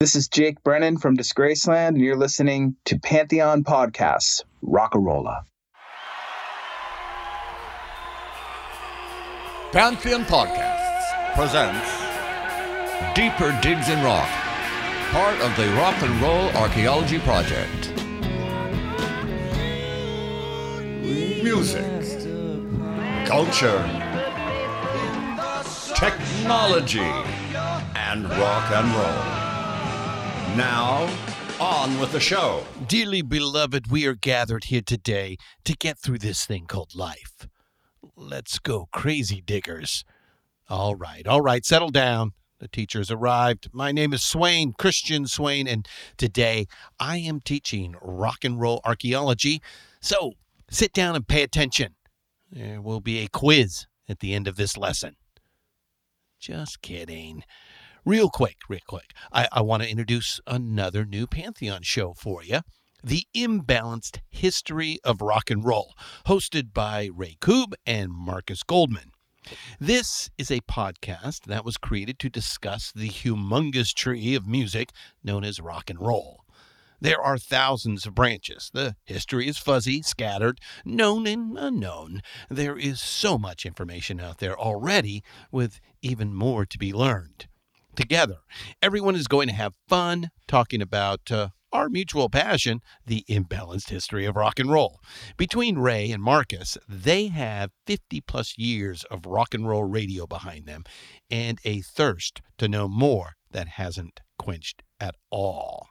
This is Jake Brennan from Disgraceland, and you're listening to Pantheon Podcasts, Rockarola. Pantheon Podcasts presents Deeper Digs in Rock, part of the Rock and Roll Archaeology Project. Music, culture, technology, and rock and roll. Now, on with the show. Dearly beloved, we are gathered here today to get through this thing called life. Let's go, crazy diggers. All right, all right, settle down. The teacher's arrived. My name is Swain, Christian Swain, and today I am teaching rock and roll archaeology. So sit down and pay attention. There will be a quiz at the end of this lesson. Just kidding. Real quick, real quick, I, I want to introduce another new Pantheon show for you. The Imbalanced History of Rock and Roll, hosted by Ray Koob and Marcus Goldman. This is a podcast that was created to discuss the humongous tree of music known as rock and roll. There are thousands of branches. The history is fuzzy, scattered, known and unknown. There is so much information out there already, with even more to be learned together. Everyone is going to have fun talking about uh, our mutual passion, the imbalanced history of rock and roll. Between Ray and Marcus, they have 50 plus years of rock and roll radio behind them and a thirst to know more that hasn't quenched at all.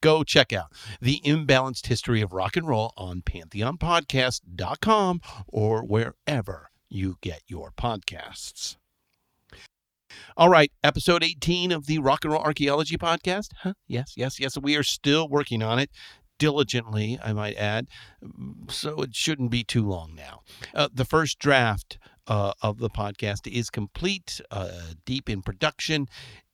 Go check out the imbalanced history of rock and roll on pantheonpodcast.com or wherever you get your podcasts. All right, episode 18 of the Rock and Roll Archaeology Podcast. Huh? Yes, yes, yes. We are still working on it diligently, I might add, so it shouldn't be too long now. Uh, the first draft uh, of the podcast is complete, uh, deep in production,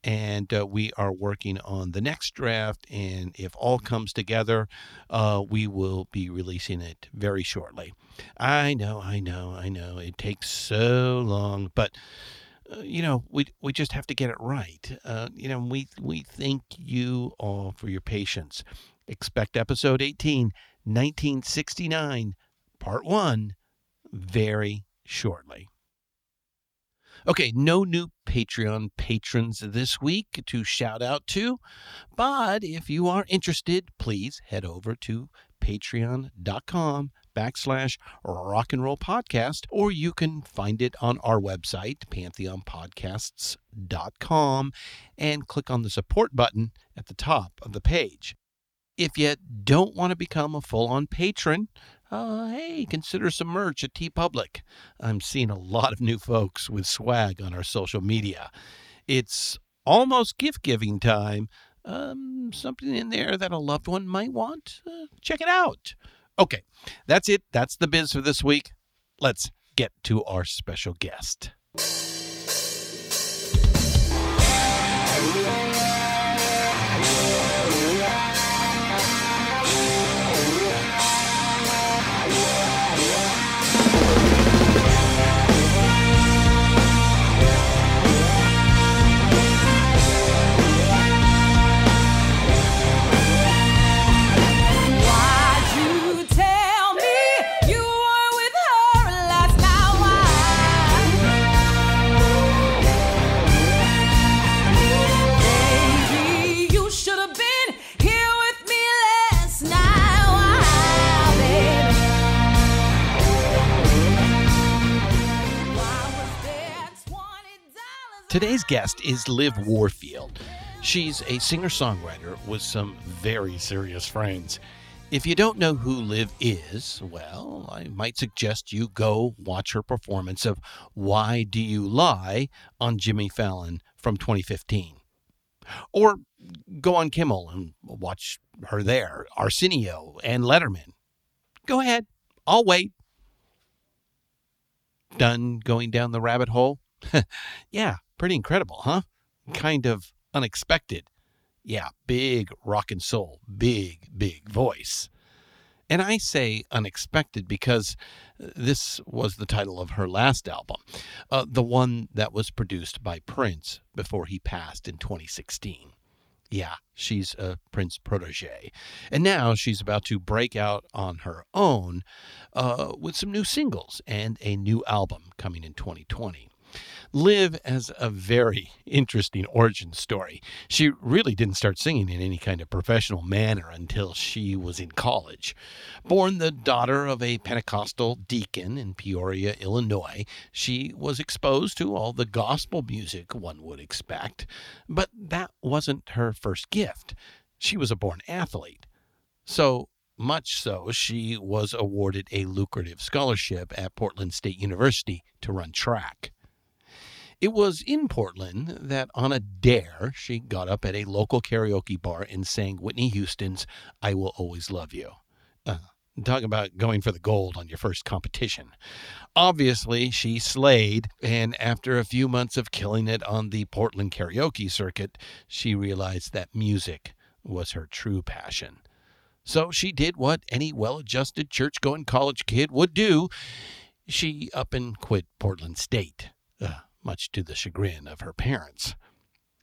and uh, we are working on the next draft. And if all comes together, uh, we will be releasing it very shortly. I know, I know, I know. It takes so long, but uh, you know, we we just have to get it right. Uh, you know, we we thank you all for your patience. Expect episode 18, 1969, part one, very shortly. Okay, no new Patreon patrons this week to shout out to, but if you are interested, please head over to patreon.com backslash rock and roll podcast, or you can find it on our website, pantheonpodcasts.com, and click on the support button at the top of the page. If you don't want to become a full on patron, uh, hey, consider some merch at TeePublic. I'm seeing a lot of new folks with swag on our social media. It's almost gift giving time. Um, something in there that a loved one might want? Uh, check it out. Okay, that's it. That's the biz for this week. Let's get to our special guest. Today's guest is Liv Warfield. She's a singer songwriter with some very serious friends. If you don't know who Liv is, well, I might suggest you go watch her performance of Why Do You Lie on Jimmy Fallon from 2015. Or go on Kimmel and watch her there, Arsenio and Letterman. Go ahead, I'll wait. Done going down the rabbit hole? yeah, Pretty incredible, huh? Kind of unexpected. Yeah, big rock and soul, big, big voice. And I say unexpected because uh, this was the title of her last album, uh, the one that was produced by Prince before he passed in 2016. Yeah, she's a Prince protege. And now she's about to break out on her own uh, with some new singles and a new album coming in 2020. Liv has a very interesting origin story. She really didn't start singing in any kind of professional manner until she was in college. Born the daughter of a Pentecostal deacon in Peoria, Illinois, she was exposed to all the gospel music one would expect, but that wasn't her first gift. She was a born athlete. So much so, she was awarded a lucrative scholarship at Portland State University to run track. It was in Portland that on a dare she got up at a local karaoke bar and sang Whitney Houston's I Will Always Love You. Uh, talk about going for the gold on your first competition. Obviously, she slayed, and after a few months of killing it on the Portland karaoke circuit, she realized that music was her true passion. So she did what any well adjusted church going college kid would do. She up and quit Portland State. Uh, much to the chagrin of her parents.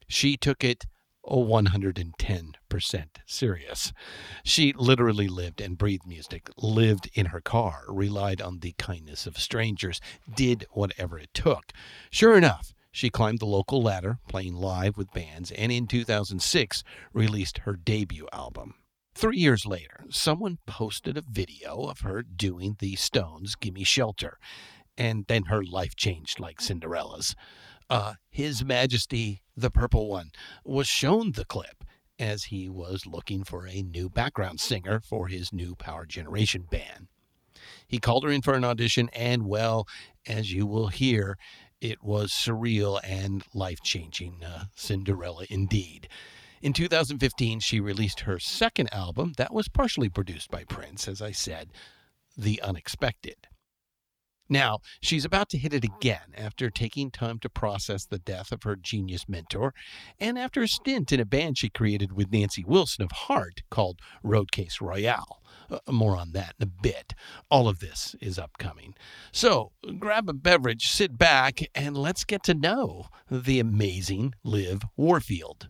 She took it 110% serious. She literally lived and breathed music, lived in her car, relied on the kindness of strangers, did whatever it took. Sure enough, she climbed the local ladder, playing live with bands, and in 2006 released her debut album. Three years later, someone posted a video of her doing the Stones' Gimme Shelter and then her life changed like Cinderella's. Uh, His Majesty the Purple One was shown the clip as he was looking for a new background singer for his new Power Generation band. He called her in for an audition, and well, as you will hear, it was surreal and life changing. Uh, Cinderella indeed. In 2015, she released her second album that was partially produced by Prince, as I said, The Unexpected. Now, she's about to hit it again after taking time to process the death of her genius mentor and after a stint in a band she created with Nancy Wilson of Heart called Roadcase Royale. Uh, more on that in a bit. All of this is upcoming. So grab a beverage, sit back, and let's get to know the amazing Liv Warfield.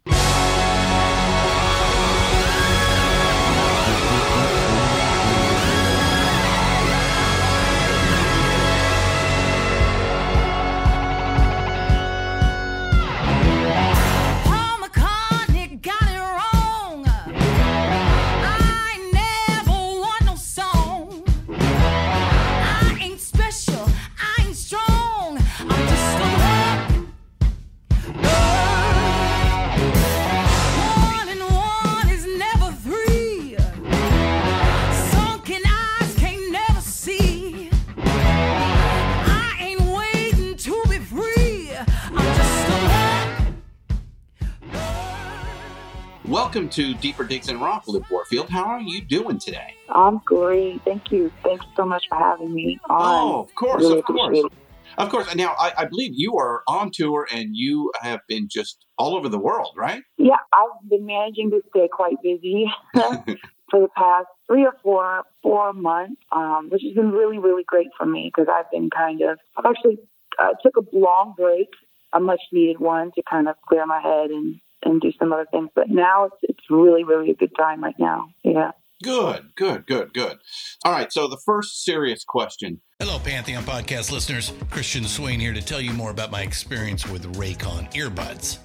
Welcome to Deeper Digs in Rock, Liv Warfield. How are you doing today? I'm great. Thank you. Thanks so much for having me on. Oh, of course, really of course. It. Of course. Now, I, I, believe you are on tour and you have been just all over the world, right? Yeah, I've been managing to stay quite busy for the past three or four four months, um, which has been really, really great for me because I've been kind of, I've actually uh, took a long break, a much needed one to kind of clear my head and and do some other things. But now it's it's really really a good time right now. Yeah. Good, good, good, good. All right, so the first serious question. Hello, Pantheon podcast listeners. Christian Swain here to tell you more about my experience with Raycon earbuds.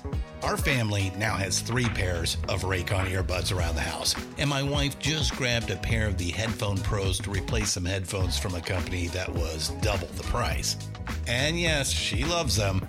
Our family now has three pairs of Raycon earbuds around the house, and my wife just grabbed a pair of the Headphone Pros to replace some headphones from a company that was double the price. And yes, she loves them.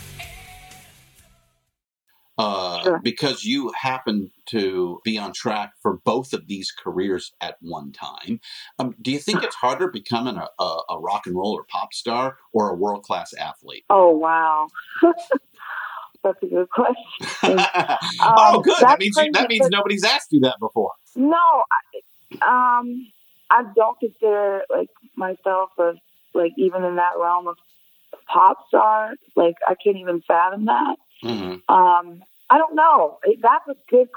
Uh, Sure. because you happen to be on track for both of these careers at one time. Um, do you think it's harder becoming a, a, a rock and roll or pop star or a world class athlete? Oh wow, that's a good question. oh, Um, good. That means you, that means nobody's asked you that before. No, I, um, I don't consider like myself as like even in that realm of pop star. Like I can't even fathom that. Hmm Um, I don't know. That's a good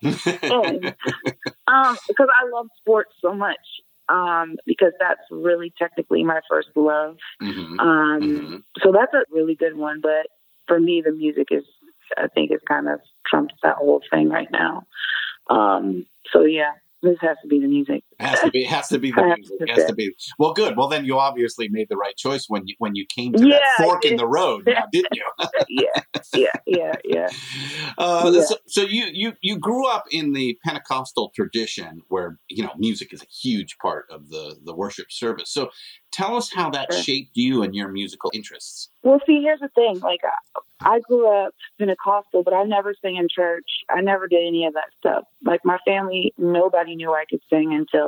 question. um, because I love sports so much. Um, because that's really technically my first love. hmm Um, Mhm. so that's a really good one. But for me, the music is, I think, is kind of trumps that whole thing right now. Um, so yeah, this has to be the music. Has to be has to be the music. Has to be. Well, good. Well, then you obviously made the right choice when you when you came to Yeah, that fork in the road, now, didn't you? yeah, yeah, yeah, yeah. Uh, Yeah. so, so you you you grew up in the Pentecostal tradition where you know music is a huge part of the the worship service. So tell us how that Sure. shaped you and your musical interests. Well, see, here's the thing. Like, I, I grew up Pentecostal, but I never sang in church. I never did any of that stuff. Like, my family, nobody knew I could sing until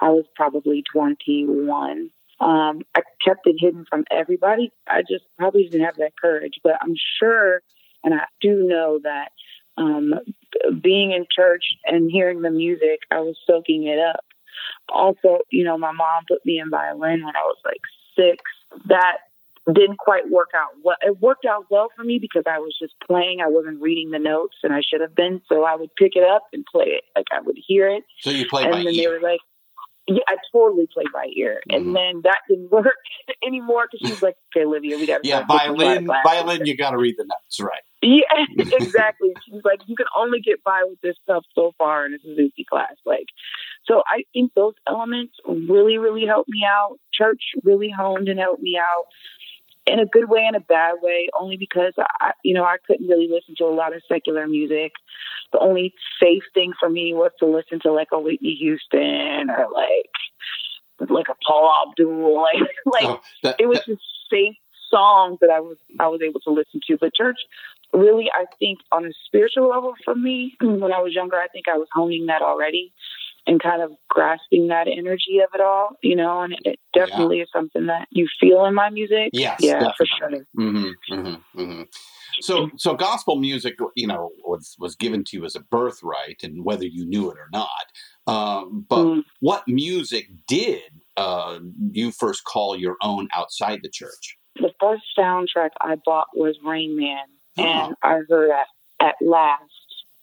I was probably 21. Um, I kept it hidden from everybody. I just probably didn't have that courage. But I'm sure, and I do know that um, being in church and hearing the music, I was soaking it up. Also, you know, my mom put me in violin when I was like six. That didn't quite work out well. It worked out well for me because I was just playing. I wasn't reading the notes, and I should have been. So I would pick it up and play it. Like I would hear it, So you play and by then they were like, "Yeah, I totally played by ear." And mm-hmm. then that didn't work anymore because she was like, "Okay, Olivia, we got to Yeah, violin. Violin. You got to read the notes, right? Yeah, exactly. She's like, you can only get by with this stuff so far in a Suzuki class. Like, so I think those elements really, really helped me out. Church really honed and helped me out in a good way and a bad way, only because I, you know, I couldn't really listen to a lot of secular music. The only safe thing for me was to listen to like a Whitney Houston or like, like a Paula Abdul, like, like Oh, that- it was that- just safe songs that I was I was able to listen to. But church, really, I think on a spiritual level for me, when I was younger, I think I was honing that already and kind of grasping that energy of it all, you know. And it definitely is something that you feel in my music. Yes, yeah, for definitely. sure. hmm hmm hmm So, so gospel music, you know, was was given to you as a birthright, and whether you knew it or not. Um, but Mm. what music did uh, you first call your own outside the church? The first soundtrack I bought was Rain Man, Oh. and I heard that at last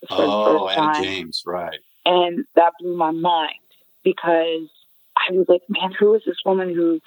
for Oh, Etta. James, right? And that blew my mind because I was like, man, who is this woman who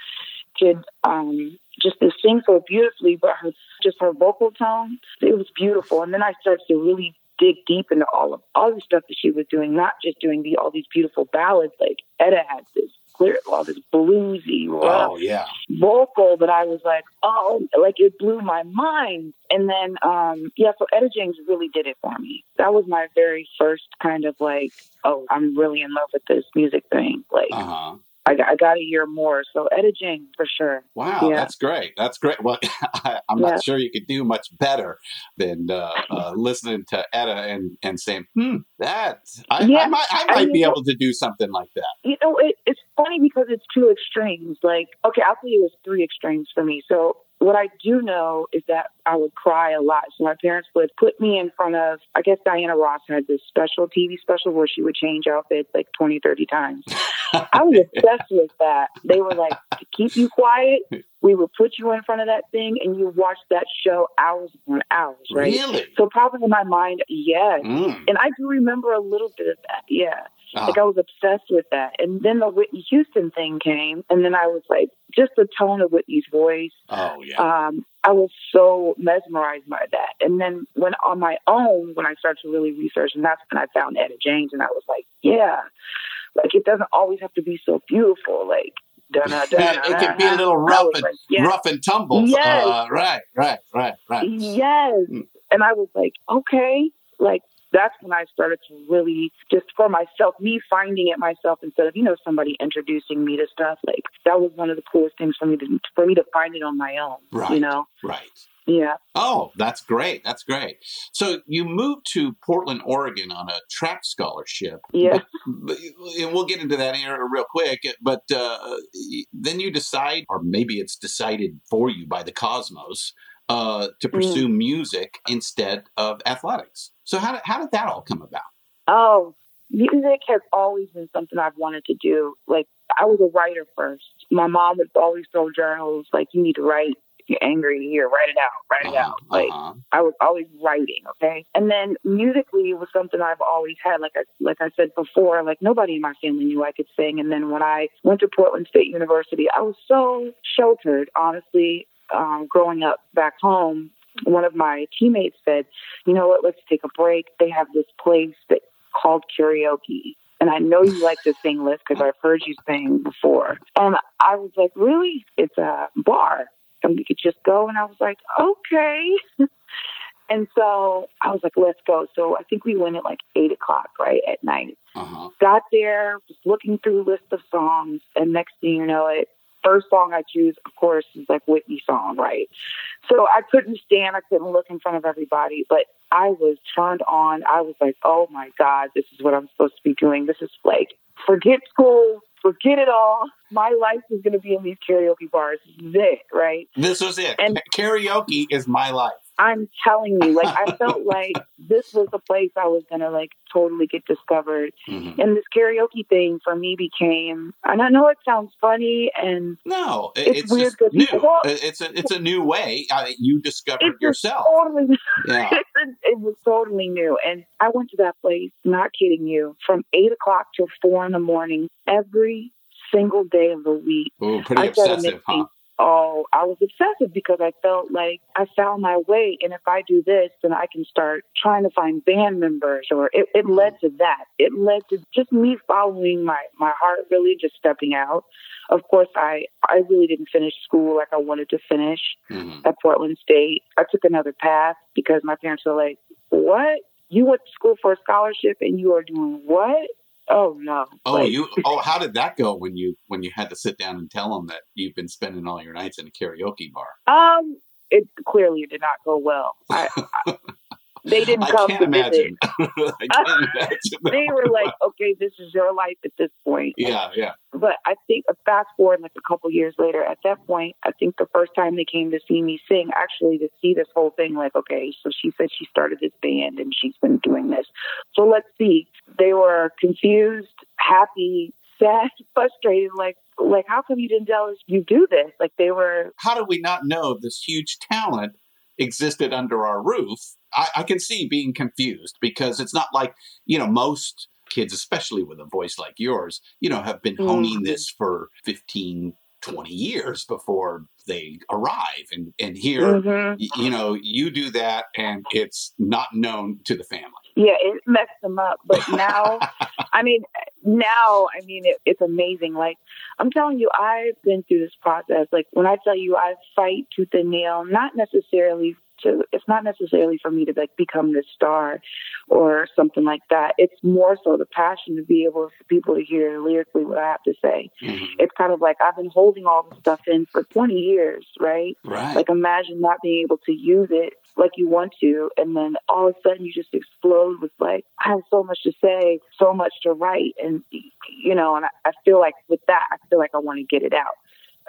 could um, just sing so beautifully, but her just her vocal tone, it was beautiful. And then I started to really dig deep into all of all the stuff that she was doing, not just doing the all these beautiful ballads. Like Etta had this clear, all this bluesy, rough Oh, yeah. vocal that I was like, oh, like it blew my mind. And then, um, yeah, so Etta James really did it for me. That was my very first kind of like, oh, I'm really in love with this music thing. Like, Uh huh. I, I got a year more. So James for sure. Wow, Yeah. that's great. That's great. Well, I, I'm Yeah. not sure you could do much better than uh, uh, listening to Etta and, and saying, "Hmm, that I, I Yeah, might I I might mean, be able to do something like that." You know, it, it's funny because it's two extremes. Like, okay, I'll tell you, it was three extremes for me. So, what I do know is that I would cry a lot. So, my parents would put me in front of, I guess Diana Ross had this special TV special where she would change outfits like 20, 30 times. I was obsessed with that. They were like, to keep you quiet, we would put you in front of that thing and you watch that show hours upon hours, right? Really? So, probably in my mind, yes. Mm. And I do remember a little bit of that, yeah. Ah, Like I was obsessed with that. And then the Whitney Houston thing came, and then I was like, just the tone of Whitney's voice. oh yeah. Um, I was so mesmerized by that. And then when on my own, when I started to really research, and that's when I found Etta James, and I was like, yeah, like it doesn't always have to be so beautiful. Like, it can be a little rough and like, yes, rough and tumble. Yes. Uh, right, right, right, right. Yes. Mm. And I was like, okay, like that's when I started to really just for myself, me finding it myself instead of, you know, somebody introducing me to stuff. Like that was one of the coolest things for me to for me to find it on my own. Right. You know? Right. Yeah. Oh, that's great. That's great. So you moved to Portland, Oregon on a track scholarship. Yeah. But- and we'll get into that here real quick. But uh, then you decide, or maybe it's decided for you by the cosmos, uh, to Mm. pursue music instead of athletics. So how did, how did that all come about? Oh, music has always been something I've wanted to do. Like I was a writer first. My mom would always throw journals like you need to write. If you're angry here, write it out. Write it Uh-huh, out. Like uh-huh. I was always writing, okay? And then musically it was something I've always had. Like I like I said before, like nobody in my family knew I could sing. And then when I went to Portland State University, I was so sheltered, honestly, um, growing up back home. One of my teammates said, You know what, let's take a break. They have this place that called karaoke. And I know you like to sing, Liv, because I've heard you sing before. And I was like, Really? It's a bar and we could just go. And I was like, okay. and so I was like, let's go. So I think we went at like eight o'clock, right at night. Uh-huh. Got there, was looking through a list of songs, and next thing you know, it first song I choose, of course, is like Whitney song, right? So I couldn't stand, I couldn't look in front of everybody, but I was turned on. I was like, oh my God, this is what I'm supposed to be doing. This is like, forget school, forget it all. My life is going to be in these karaoke bars. This is it, right? This was it. And- Karaoke is my life. I'm telling you, like, I felt like this was the place I was going to like totally get discovered. Mhm. And this karaoke thing for me became, and I know it sounds funny and No, it- It's it's, weird new. people- well- it's a it's a new way. Uh, you discovered yourself. totally Yeah. it was totally new. And I went to that place, not kidding you, from eight o'clock till four in the morning every single day of the week. Ooh, pretty I obsessive, huh? Oh, I was obsessive because I felt like I found my way. And if I do this, then I can start trying to find band members. Or it, it led to that. It led to just me following my, my heart, really just stepping out. Of course, I, I really didn't finish school like I wanted to finish Mhm. at Portland State. I took another path because my parents were like, What? You went to school for a scholarship and you are doing what? Oh, no. Oh, you. Oh, how did that go when you when you had to sit down and tell them that you've been spending all your nights in a karaoke bar? Um, it clearly did not go well. I, I, they didn't I come to visit. imagine. I can't imagine. They were like, "Okay, this is your life at this point." yeah, yeah. But I think uh, fast forward like a couple years later, at that point, I think the first time they came to see me sing, actually to see this whole thing, like, okay, so she said she started this band and she's been doing this. So let's see. They were confused, happy, sad, frustrated, like, like how come you didn't tell us you do this? Like they were How did we not know this huge talent existed under our roof? I, I can see being confused because it's not like you know most kids, especially with a voice like yours, you know, have been honing Mhm. this for 15, 20 years before they arrive. And, and here, Mhm. y- you know, you do that and it's not known to the family. Yeah, it messed them up. But now, I mean, now, I mean, it, it's amazing. Like, I'm telling you, I've been through this process. Like, when I tell you I fight tooth and nail, not necessarily to it's not necessarily for me to like become this star or something like that. It's more so the passion to be able for people to hear lyrically what I have to say. Mhm. It's kind of like I've been holding all this stuff in for 20 years, right? Right. Like imagine not being able to use it like you want to, and then all of a sudden you just explode with like I have so much to say, so much to write, and you know, and I, I feel like with that, I feel like I want to get it out.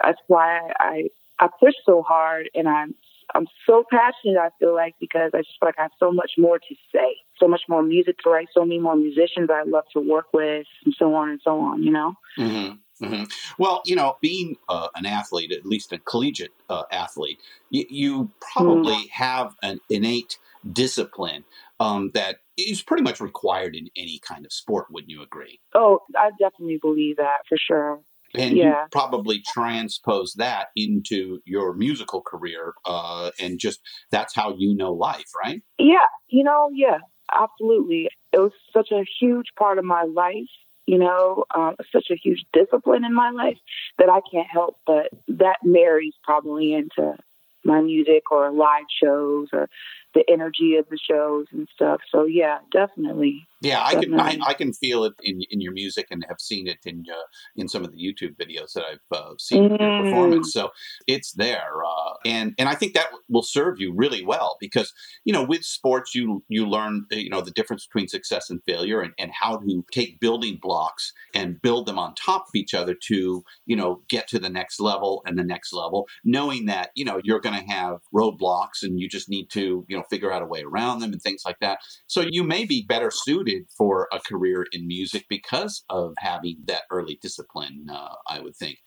That's why I I push so hard, and I'm I'm so passionate. I feel like because I just feel like I have so much more to say, so much more music to write, so many more musicians I love to work with, and so on and so on. You know. hmm hmm Well, you know, being uh, an athlete, at least a collegiate uh, athlete, you, you probably have an innate discipline um, that is pretty much required in any kind of sport. Wouldn't you agree? Oh, I definitely believe that for sure. And you probably transpose that into your musical career, uh, and just that's how you know life, right? Yeah, you know, yeah, absolutely. It was such a huge part of my life, you know, um, such a huge discipline in my life that I can't help but that marries probably into my music or live shows or the energy of the shows and stuff. So yeah, definitely. Yeah, I can I, I can feel it in in your music and have seen it in uh, in some of the YouTube videos that I've uh, seen of your Mm. performance. So it's there, uh, and and I think that will serve you really well because you know with sports you you learn uh, you know the difference between success and failure and, and how to take building blocks and build them on top of each other to you know get to the next level and the next level, knowing that you know you're going to have roadblocks and you just need to you know figure out a way around them and things like that. So you may be better suited for a career in music because of having that early discipline, uh, I would think.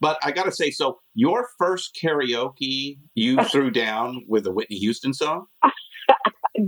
But I got to say, so your first karaoke you threw down with a Whitney Houston song?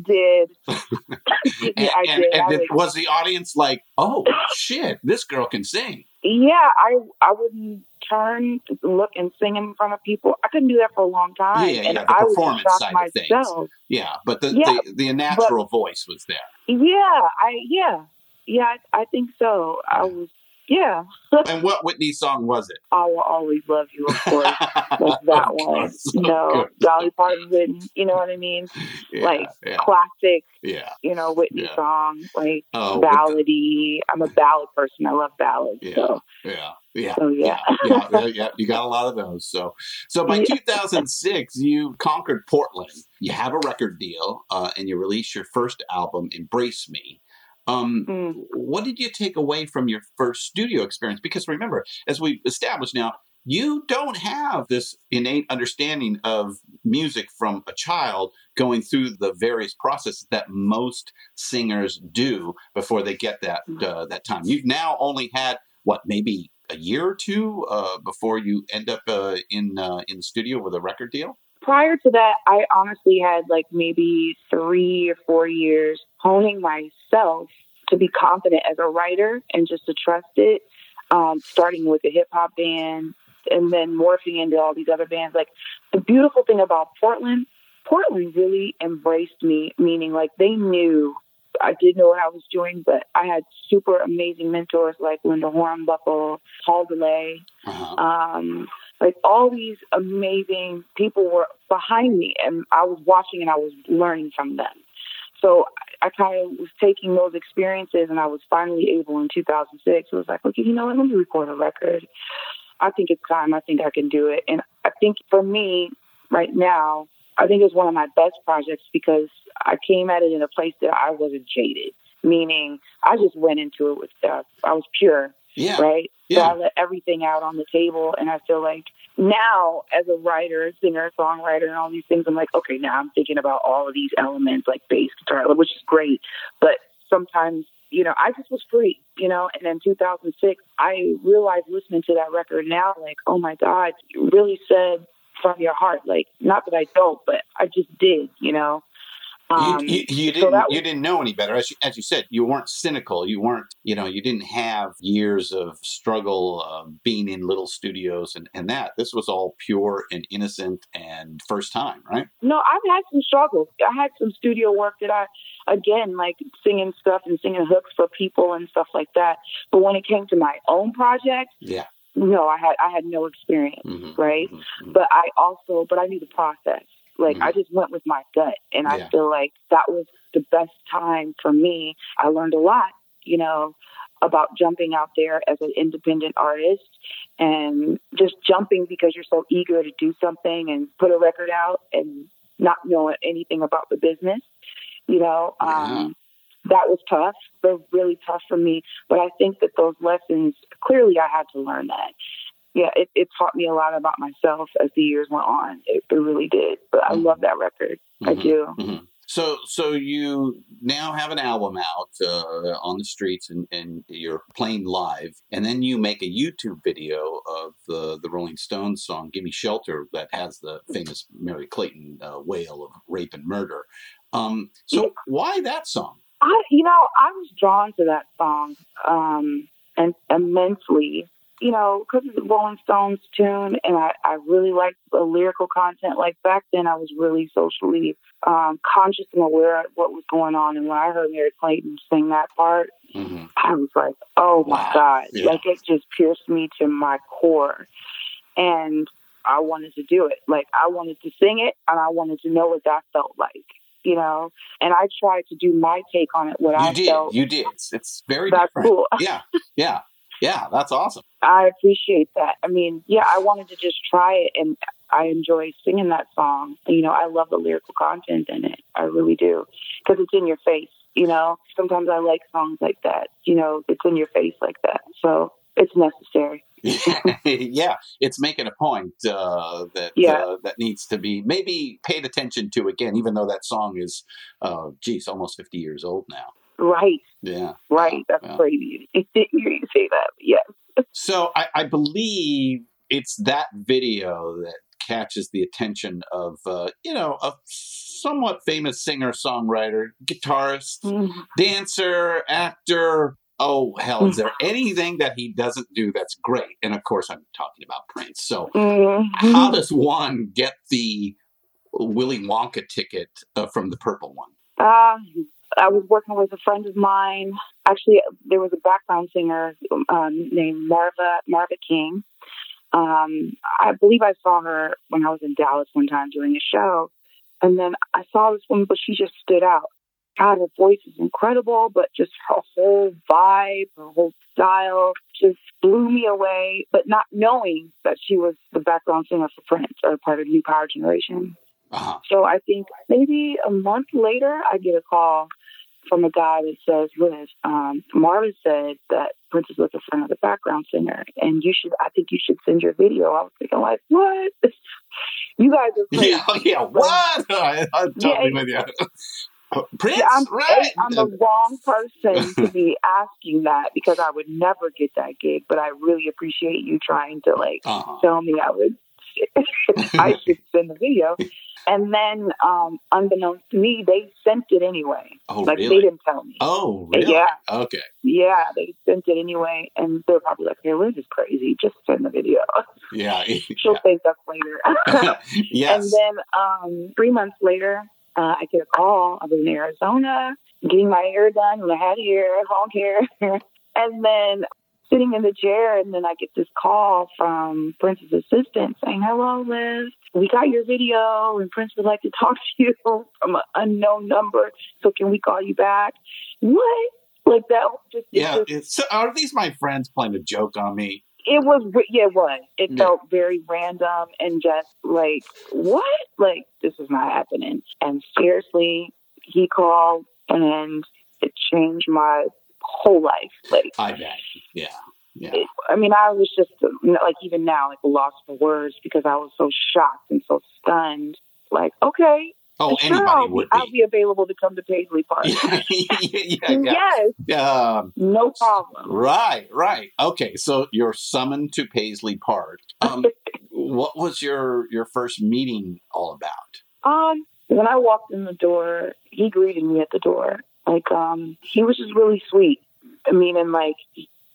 Did. And, yeah, I and- did. and I did- was- was the audience like, oh, shit, this girl can sing? yeah, I I wouldn't turn, look, and sing in front of people. I couldn't do that for a long time, Yeah, and yeah, the I performance side of things. Yeah, but the, Yeah, the, the natural voice was there. Yeah, I yeah, yeah, I, I think so. I was yeah. And what Whitney song was it? I will always love you, of course. Like that Of one. of You know, course. Dolly Parton, you know what I mean? Yeah, like yeah, classic, yeah. you know, Whitney Yeah. song, like Oh, with the- ballady. I'm a ballad person. I love ballads. Yeah. So Yeah, yeah, So, yeah, yeah. yeah, yeah. You got a lot of those. So, so by Yeah. 2006, you conquered Portland. You have a record deal, uh, and you release your first album, "Embrace Me." Um, mm, what did you take away from your first studio experience? Because remember, as we've established now, you don't have this innate understanding of music from a child going through the various processes that most singers do before they get that uh, that time. You've now only had what maybe a year or two uh, before you end up uh, in uh, in the studio with a record deal. prior to that, I honestly had like maybe three or four years honing myself to be confident as a writer and just to trust it. Um, starting with a hip hop band and then morphing into all these other bands. Like the beautiful thing about Portland, Portland really embraced me, meaning like they knew I did know what I was doing, but I had super amazing mentors like Linda Hornbuckle, Paul DeLay, Uh-huh. um, like all these amazing people were behind me and I was watching and I was learning from them. So I, kind of was taking those experiences and I was finally able in 2006. It was like, okay, you know what? Let me record a record. I think it's time. I think I can do it. And I think for me right now, I think it's one of my best projects because I came at it in a place that I wasn't jaded, meaning I just went into it with, uh, I was pure Yeah, right? So I let everything out on the table, and I feel like now, as a writer, singer, songwriter, and all these things, I'm like, okay, now I'm thinking about all of these elements, like bass guitar, which is great, but sometimes. You know, I just was free, you know, and then 2006, I realized listening to that record now, like, oh my God, you really said from your heart, like, not that I don't, but I just did, you know. Um, you, you, you didn't that was- you didn't know any better as you, as you said you weren't cynical you weren't you know you didn't have years of struggle um, being in little studios and, and that this was all pure and innocent and first time right No, I've had some struggles. I had some studio work that I, again, like singing stuff and singing hooks for people and stuff like that. But when it came to my own project, yeah no, I had I had no experience, Mhm, right? mhm, mhm. But I also, but I knew the process. Like Mhm. I just went with my gut, and Yeah. I feel like that was the best time for me. I learned a lot, you know, about jumping out there as an independent artist and just jumping because you're so eager to do something and put a record out and not knowing anything about the business. You know, um, that was tough, but really tough for me. But I think that those lessons, clearly, I had to learn that. Yeah, it, it taught me a lot about myself as the years went on. It, it really did. But I Mhm. love that record. I Mhm. do. Mhm. So, so you now have an album out uh, on the streets, and, and you're playing live, and then you make a YouTube video of the the Rolling Stones song "Gimme Shelter" that has the famous Merry Clayton uh, wail of rape and murder. Um, so, why that song? I, you know, I was drawn to that song um, and immensely. You know, because it's a Rolling Stones tune, and I, I really liked the lyrical content. Like back then, I was really socially um, conscious and aware of what was going on. And when I heard Merry Clayton sing that part, hmm I was like, oh my Wow. God. Yeah. Like it just pierced me to my core. And I wanted to do it. Like I wanted to sing it and I wanted to know what that felt like, you know? And I tried to do my take on it, what You I did, felt. you did. It's, it's very That's different. cool. Yeah, yeah, yeah. That's awesome. I appreciate that. I mean, yeah, I wanted to just try it and I enjoy singing that song. You know, I love the lyrical content in it. I really do. Because it's in your face, you know? Sometimes I like songs like that. You know, it's in your face like that. So it's necessary. yeah, it's making a point uh, that Yeah. uh, that needs to be maybe paid attention to again, even though that song is, uh, geez, almost fifty years old now. Right, Yeah, right. That's yeah. crazy. I didn't hear you say that. Yes. So I, I believe it's that video that catches the attention of uh, you know a somewhat famous singer songwriter, guitarist, Mm-hmm. dancer, actor. Oh hell, is there anything that he doesn't do that's great? And of course, I'm talking about Prince. So Mhm. how does one get the Willy Wonka ticket uh, from the purple one? Uh, I was working with a friend of mine. Actually, there was a background singer um, named Marva Marva King. Um, I believe I saw her when I was in Dallas one time doing a show, and then I saw this woman, but she just stood out. God, her voice is incredible, but just her whole vibe, her whole style just blew me away. But not knowing that she was the background singer for Prince or part of New Power Generation. Uh-huh. So I think maybe a month later, I get a call from a guy that says, Liv, um, Marva said that Prince is looking for another background singer, and you should, I think you should send your video. I was thinking, like, what? you guys are crazy. Yeah, yeah. What? I, I'm totally Yeah, with you. Prince, Yeah, I'm, right? I'm the wrong person to be asking that because I would never get that gig, but I really appreciate you trying to like uh-huh. tell me I would I should send the video. And then um unbeknownst to me, they sent it anyway. Oh, like they didn't tell me. Oh, really? Yeah. Okay. Yeah, they sent it anyway and they're probably like, Hey Liv is crazy, just send the video. Yeah. She'll thank us later. yes. And then um, three months later, uh, I get a call. I was in Arizona getting my hair done when I had hair, long hair. and then sitting in the chair, and then I get this call from Prince's assistant saying, Hello, Liv. We got your video, and Prince would like to talk to you from an unknown number. So can we call you back? What? Like that? Was just, yeah. just- It's, so are these my friends playing a joke on me? it was yeah it was it Yeah. felt very random and just like what like this is not happening and seriously he called and it changed my whole life like I bet. Yeah. Yeah. it, i mean i was just like even now like lost for words because i was so shocked and so stunned like okay Oh, sure, anybody I'll, be, would I'll be. be available to come to paisley park yeah, yeah, yeah. yes Um, no problem right, right. Okay, so you're summoned to Paisley Park. Um, what was your your first meeting all about? Um, when I walked in the door, he greeted me at the door. Like, um, he was just really sweet. I mean, and like,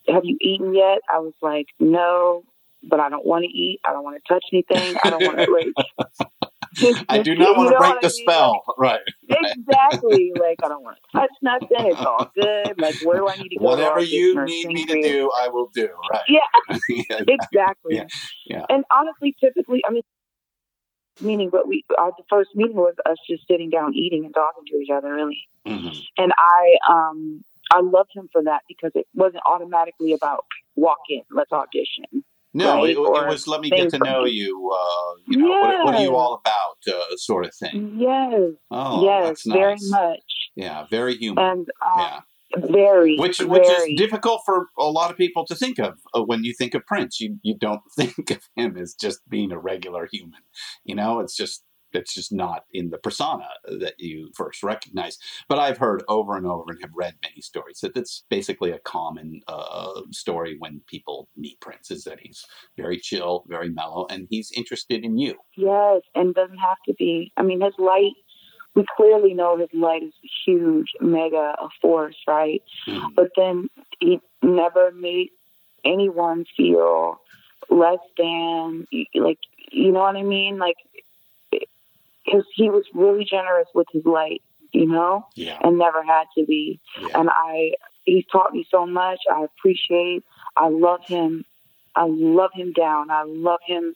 have you eaten yet? I was like, no, but I don't want to eat. I don't want to touch anything. I don't want to like. I do not want to break the I mean? spell. Right. Exactly. Like, I don't want to touch nothing. It's all good. Like, where do I need to go? Whatever you need me to do, I will do. Right. Yeah, Yeah. exactly. Yeah, yeah. And honestly, typically, I mean, meaning, but we our the first meeting was us just sitting down eating and talking to each other, really. hmm And I um I loved him for that because it wasn't automatically about walk in, let's audition. No, Right, it, it was let me get to know me. you. Uh, you know, what, what are you all about, uh, sort of thing. Yes, Oh, yes, that's very much, Yeah, very human. and um, yeah, very, which which very. is difficult for a lot of people to think of uh, when you think of Prince. You you don't think of him as just being a regular human. You know, it's just it's just not in the persona that you first recognize. But I've heard over and over and have read many stories that that's basically a common uh, story when people meet Prince is that he's very chill, very mellow, and he's interested in you. Yes, and doesn't have to be. I mean, his light. We clearly know his light is huge, mega a force, right? Mhm. But then he never made anyone feel less than, like, you know what I mean? Like, because he was really generous with his light, you know, Yeah, and never had to be. yeah. And I, he's taught me so much. I appreciate. I love him. I love him down. I love him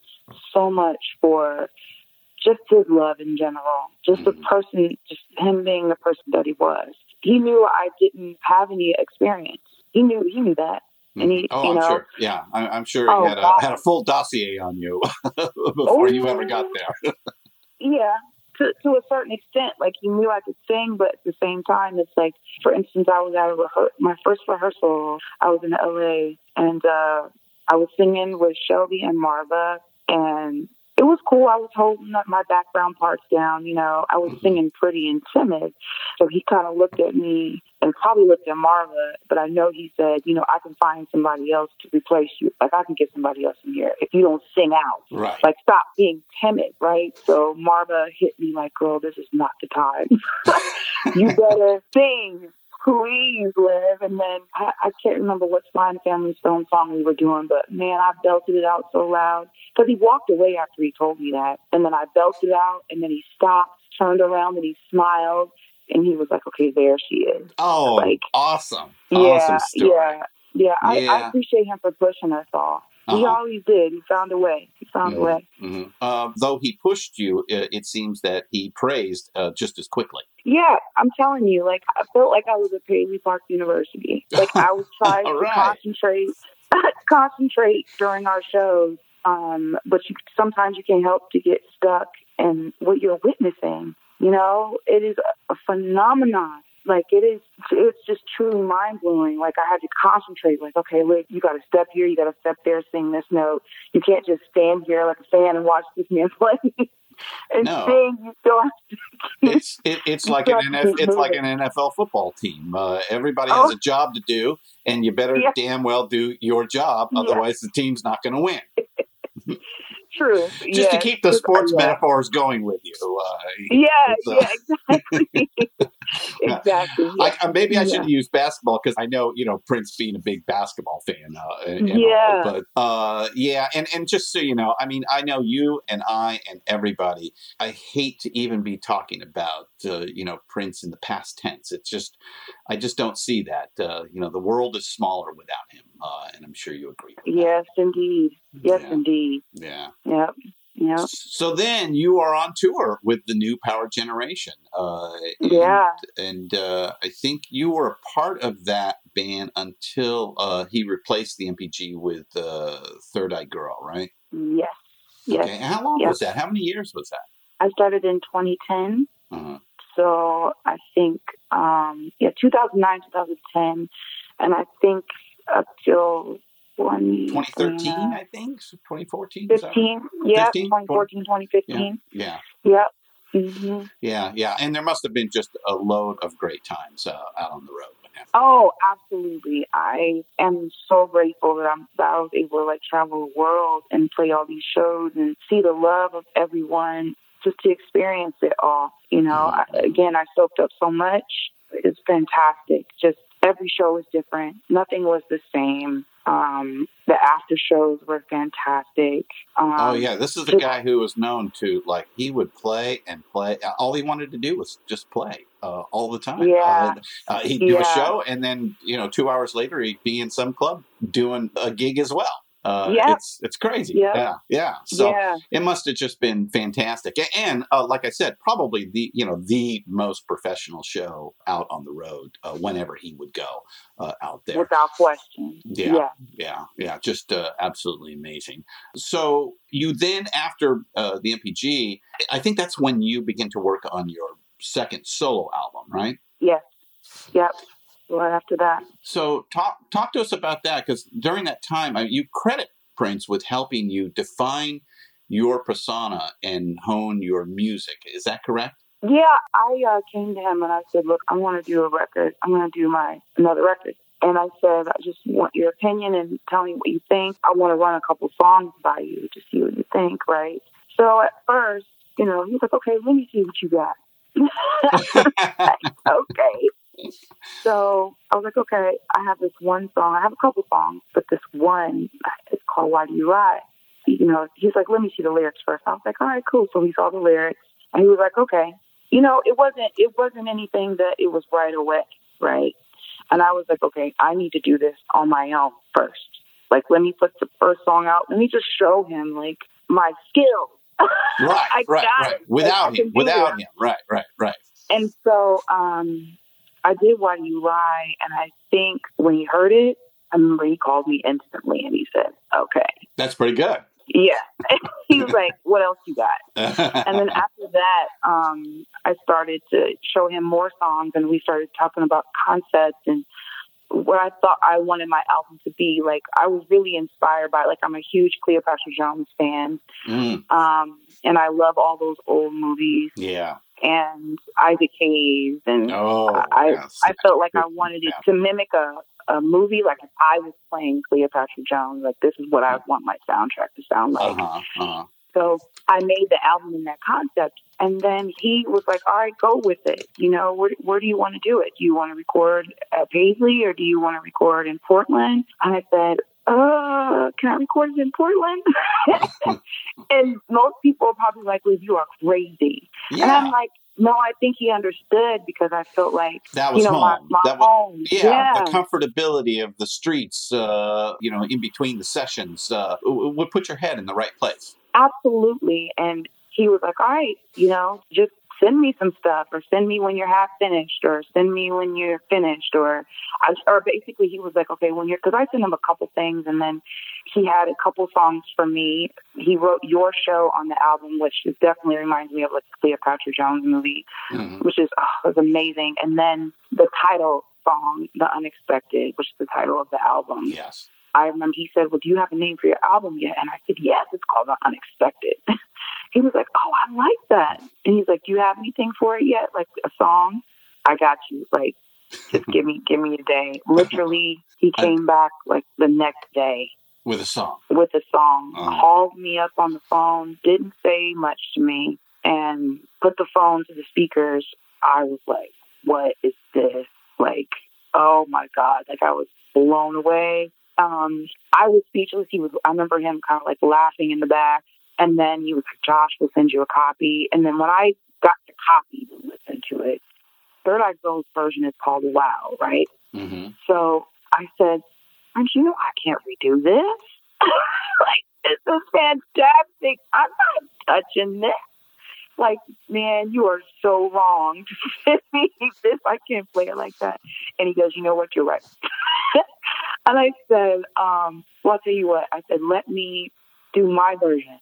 so much for just his love in general. Just the Mhm. person, just him being the person that he was. He knew I didn't have any experience. He knew. He knew that. And he, oh, you I'm sure. Yeah, I, I'm sure Oh, he had a, God. had a full dossier on you before you ever got there. Yeah, to, to a certain extent. Like he knew I could sing, but at the same time, it's like, for instance, I was at a rehe- my first rehearsal. I was in LA, and uh, I was singing with Shelby and Marva, and it was cool. I was holding up my background parts down. You know, I was Mhm. singing pretty and timid. So he kind of looked at me and probably looked at Marva, but I know he said, you know, I can find somebody else to replace you. Like I can get somebody else in here if you don't sing out Right. like stop being timid, right? So Marva hit me like, girl, this is not the time. you better sing. Please Liv. And then I, I can't remember what Sly and Family Stone song we were doing, but man, I belted it out so loud. Because he walked away after he told me that. And then I belted out, and then he stopped, turned around, and he smiled. And he was like, okay, there she is. Oh, Like- awesome. Yeah, awesome story. yeah. Yeah, I, I appreciate him for pushing us all. He Uh-huh. always did. He found a way. He found a Mhm. way. hmm Uh, though he pushed you, it seems that he praised uh, just as quickly. Yeah, I'm telling you, like I felt like I was at Paisley Park University. Like I was trying All to right. concentrate, concentrate during our shows. Um, but you sometimes you can't help to get stuck in what you're witnessing. You know, it is a, a phenomenon. Like it is, it's just truly mind blowing. Like I had to concentrate. Like, okay, look, you got to step here, you got to step there, sing this note. You can't just stand here like a fan and watch this man play and No. sing. You still have to. It's it, it's like an. NF, it's like an NFL football team. Uh, everybody has Oh. a job to do, and you better Yeah. damn well do your job. Yeah. Otherwise, the team's not going to win. True. Just yes. to keep the sports yeah. metaphors going with you. Uh, Yeah, So- yeah, exactly. exactly. I, uh, maybe I should Yeah. use basketball because I know you know Prince being a big basketball fan. Uh, and all, Yeah. but uh, yeah, and and just so you know, I mean, I know you and I and everybody. I hate to even be talking about uh, you know Prince in the past tense. It's just I just don't see that. Uh, you know, the world is smaller without him, uh, and I'm sure you agree. With Yes, indeed. Yes, Yeah. indeed. Yeah. Yep. Yep. So then you are on tour with the new Power Generation. Uh, and, Yeah. And uh, I think you were a part of that band until uh, he replaced the NPG with uh, Third Eye Girl, right? Yes. Yes. Okay. And how long Yes. was that? How many years was that? I started in 2010. Uh-huh. So I think, um, yeah, 2009, 2010. And I think up till 20, 2013, uh, I think? 2014? is that 15. Yeah, 15? 2014, 2015. Yeah. Yep. hmm Yeah. Yeah. And there must have been just a load of great times uh, out on the road. Oh, absolutely. I am so grateful that I'm that I was able to like travel the world and play all these shows and see the love of everyone, just to experience it all. You know, I, again, I soaked up so much. It's fantastic. Just every show was different. Nothing was the same. Um, the after shows were fantastic. Um, Oh yeah, this is the guy who was known to like he would play and play. All he wanted to do was just play uh, all the time. Yeah. Uh, uh, he'd do a show, and then you know, two hours later, he'd be in some club doing a gig as well. Uh, Yeah. It's it's crazy. Yeah. Yeah. Yeah. So yeah. it must have just been fantastic. And uh, like I said, probably the you know the most professional show out on the road uh, whenever he would go uh, out there. Without question. Yeah. yeah. Yeah, yeah, just uh, absolutely amazing. So you then, after uh, the NPG, I think that's when you begin to work on your second solo album, right? Yes. Yep. Right after that. So talk talk to us about that because during that time, I, you credit Prince with helping you define your persona and hone your music. Is that correct? Yeah, I uh, came to him and I said, "Look, I want to do a record. I'm going to do my another record." And I said, "I just want your opinion and tell me what you think. I want to run a couple songs by you to see what you think, right?" So at first, you know, he was like, "Okay, let me see what you got." okay. So I was like, okay, I have this one song. I have a couple songs, but this one is called Why Do You Lie? You know, he's like, let me see the lyrics first. I was like, all right, cool. So he saw the lyrics and he was like, okay. You know, it wasn't it wasn't anything that it was right away, right? And I was like, okay, I need to do this on my own first. Like, let me put the first song out. Let me just show him like my skills. Right, I right, got right. it. Without can him, without him. Right, right, right. And so um, I did Why Do You Lie? And I think when he heard it, I remember he called me instantly and he said, okay. That's pretty good. Yeah. he was like, what else you got? and then after that, um, I started to show him more songs and we started talking about concepts and what I thought I wanted my album to be. Like, I was really inspired by, like, I'm a huge Cleopatra Jones fan. Mm, Um, and I love all those old movies yeah. And Isaac Hayes and Oh, I yes. I felt like I wanted it to mimic a, a movie. Like if I was playing Cleopatra Jones, like this is what I want my soundtrack to sound like. Uh-huh, uh-huh. So I made the album in that concept. And then he was like, all right, go with it. You know, where, where do you want to do it? Do you want to record at Paisley or do you want to record in Portland? And I said, uh, can I record it in Portland? and most people are probably like, well, you are crazy. And I'm like, no, I think he understood because I felt like, that was you know, home. my, my that was, home. yeah, the comfortability of the streets, uh, you know, in between the sessions, uh, would put your head in the right place. Absolutely. And he was like, all right, you know, just send me some stuff or send me when you're half finished or send me when you're finished or, I, or basically he was like, okay, when you're, cause I sent him a couple things and then he had a couple songs for me. He wrote your show on the album, which is definitely reminds me of like the Cleopatra Jones movie, Mhm. which is, oh, was amazing. And then the title song, The Unexpected, which is the title of the album. Yes. I remember he said, Well, do you have a name for your album yet? And I said, Yes, it's called The Unexpected. he was like, Oh, I like that. And he's like, Do you have anything for it yet? Like a song? I got you. Like, just give me give me a day. Literally, he came back like the next day With a song. with a song, Uh-huh. called me up on the phone, didn't say much to me, and put the phone to the speakers. I was like, What is this? Like, oh my God. Like I was blown away. Um, I was speechless. He was I remember him kind of like laughing in the back. And then he was like, Josh we'll send you a copy. And then when I got the copy to listen to it, Third Eye Girl's version is called Wow, right? hmm So I said, Aren't you know I can't redo this? like, this is fantastic. I'm not touching this. Like, man, you are so wrong to send me this. I can't play it like that. And he goes, You know what? You're right. and I said, um, Well, I'll tell you what. I said, Let me do my version.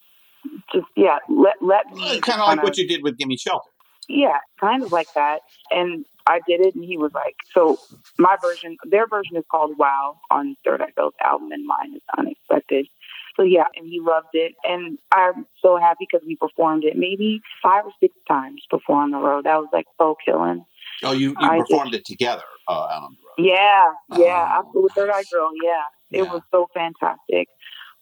Just, yeah, let, let me. Kind of like what you did with Gimme Shelter. Yeah, kind of like that. And I did it, and he was like, "So my version, their version is called Wow on Third Eye Girl's album, and mine is Unexpected." So yeah, and he loved it, and I'm so happy because we performed it maybe five or six times before on the road. That was like so killing. Oh, you, you I performed it together uh, out on the road. Yeah, yeah, Oh, absolutely. Third Eye Girl, yeah, it Yeah. was so fantastic.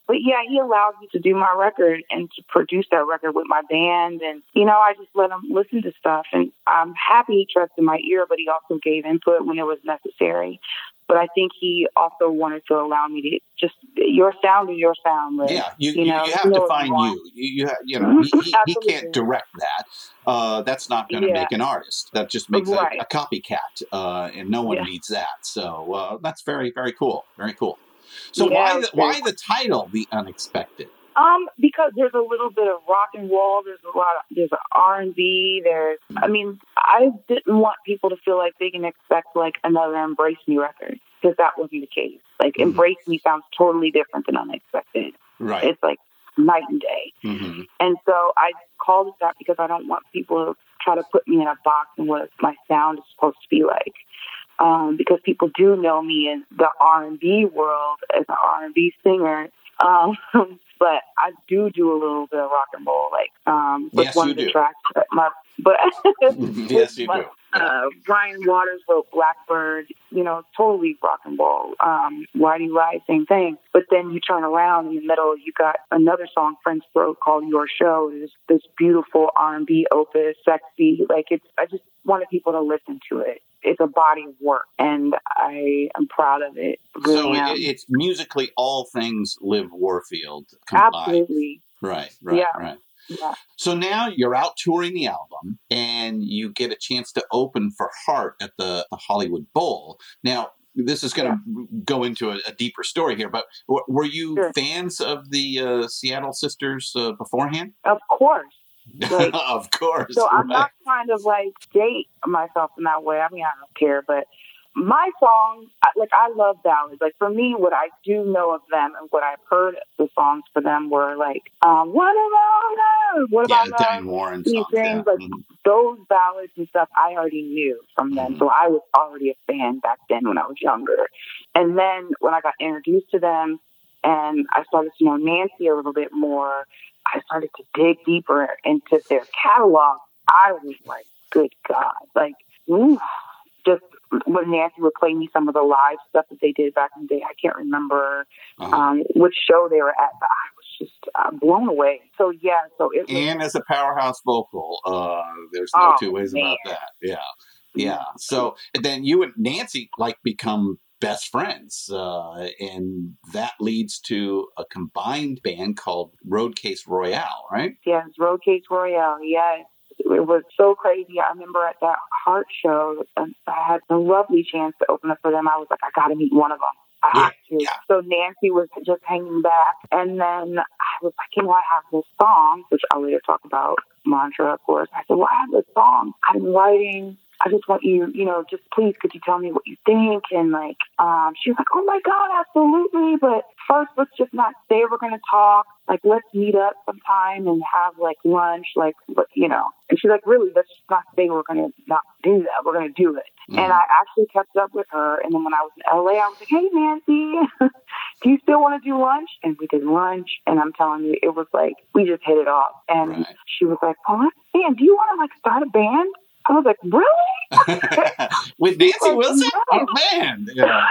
But yeah, he allowed me to do my record and to produce that record with my band. And, you know, I just let him listen to stuff. And I'm happy he trusted my ear, but he also gave input when it was necessary. But I think he also wanted to allow me to just, your sound is your sound. Liv. Yeah, you, You know, you have you know to find you you. You, you know, he, he, he can't direct that. Uh, that's not going to Yeah. make an artist. That just makes Right. a, a copycat, uh, and no one Yeah. needs that. So uh, that's very, very cool. Very cool. So Yeah, why the, why the title, The Unexpected? Um, because there's a little bit of rock and roll. There's a lot. Of, there's R and B. There's. I mean, I didn't want people to feel like they can expect like another Embrace Me record because that wasn't the case. Like Mhm. Embrace Me sounds totally different than Unexpected. Right. It's like night and day. hmm And so I called it that because I don't want people to try to put me in a box and what my sound is supposed to be like. Um, because people do know me in the R and B world as an R and B singer. Um, but I do do a little bit of rock and roll, like um, with Yes, one you of the do. tracks. My, but yes, you do. uh, Ryan Waters wrote Blackbird, you know, totally rock and roll. Um, Why Do You Lie, same thing. But then you turn around in the middle, you got another song Prince wrote called Your Show. It's this beautiful R&B opus, sexy. Like it's, I just wanted people to listen to it. It's a body of work, and I am proud of it. Really So it, it's musically all things Liv Warfield combined. Absolutely, Right, right, Yeah. right. Yeah. So now you're out touring the album and you get a chance to open for Heart at the, the Hollywood Bowl. Now, this is going to go into a, a deeper story here, but w- were you Sure. fans of the uh, Seattle Sisters uh, beforehand? Of course. Like- of course. So I'm not trying to like date myself in that way. I mean, I don't care, but my songs, I- like I love ballads. Like for me, what I do know of them and what I've heard the songs for them were like, um, "What About Love," "What yeah, About the Love," Diane Warren These songs. Yeah. things, like, Mhm. those ballads and stuff. I already knew from them, Mhm. so I was already a fan back then when I was younger. And then when I got introduced to them, and I started to know Nancy a little bit more, I started to dig deeper into their catalog. I was like, good God. Like, ooh, just when Nancy would play me some of the live stuff that they did back in the day, I can't remember Uh-huh. um, which show they were at, but I was just uh, blown away. So, yeah, so it was. and as a powerhouse vocal, uh, there's no Oh, two ways about that. Yeah, yeah. So then you and Nancy like become best friends, uh, and that leads to a combined band called Roadcase Royale, right? Yes, Roadcase Royale. Yes. It was so crazy. I remember at that Heart show, and I had a lovely chance to open up for them. I was like, I got to meet one of them. I Yeah, have to. yeah. So Nancy was just hanging back, and then I was like, you know, I have this song, which I'll later talk about, Mantra, of course. I said, well, I have this song I'm writing. I just want you, you know, just please, could you tell me what you think? And like, um, she was like, oh my God, absolutely. But first, let's just not say we're going to talk. Like, let's meet up sometime and have like lunch, like, what- you know. And she's like, really, let's just not say we're going to not do that. We're going to do it. Mhm. And I actually kept up with her. And then when I was in LA, I was like, hey, Nancy, do you still want to do lunch? And we did lunch. And I'm telling you, it was like, we just hit it off. And Right. she was like, oh, man, do you want to like start a band? I was like, really? With Nancy Like, Wilson? no. Oh man! You know,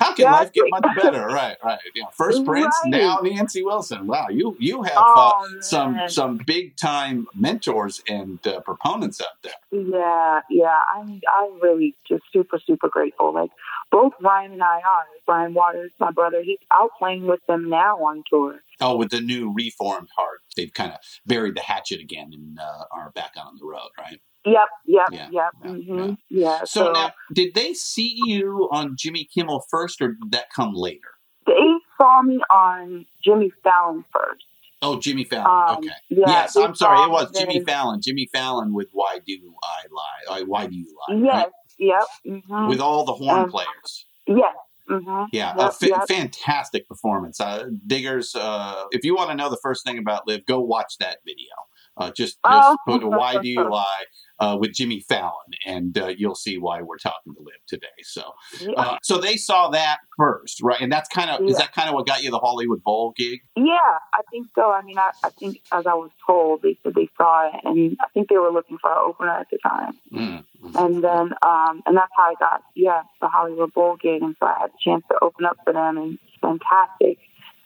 how can life get much better? Right, right. Know, first Prince, Right. now Nancy Wilson. Wow, you you have Oh, uh, some some big time mentors and uh, proponents out there. Yeah, yeah. I'm I'm really just super, super grateful. Like both Ryan and I are. Ryan Waters, my brother, he's out playing with them now on tour. Oh, with the new reformed heart, they've kind of buried the hatchet again and uh, are back on the road, right? Yep, yep, Yeah, yep. yeah, hmm yeah. So, now, did they see you on Jimmy Kimmel first, or did that come later? they saw me on Jimmy Fallon first. Oh, Jimmy Fallon. Um, okay. yeah, yes, I'm sorry. It was me Jimmy Fallon. Jimmy Fallon with "Why Do I Lie?" Uh, Why do you lie? Yes, right? yep. hmm With all the horn Um, players. yes. hmm Yeah, a Yep, fa- yep. fantastic performance. Uh, Diggers, uh, if you want to know the first thing about Liv, go watch that video. Uh, just just Oh. put "Why Do You Lie" uh, with Jimmy Fallon, and uh, you'll see why we're talking to Liv today. So, Yeah. uh, so they saw that first, right? And that's kind of is that kind of what got you the Hollywood Bowl gig? Yeah, I think so. I mean, I, I think as I was told, they said they saw it, and I think they were looking for an opener at the time. Mm. And then, um, and that's how I got, yeah, the Hollywood Bowl gig, and so I had a chance to open up for them, and it's fantastic.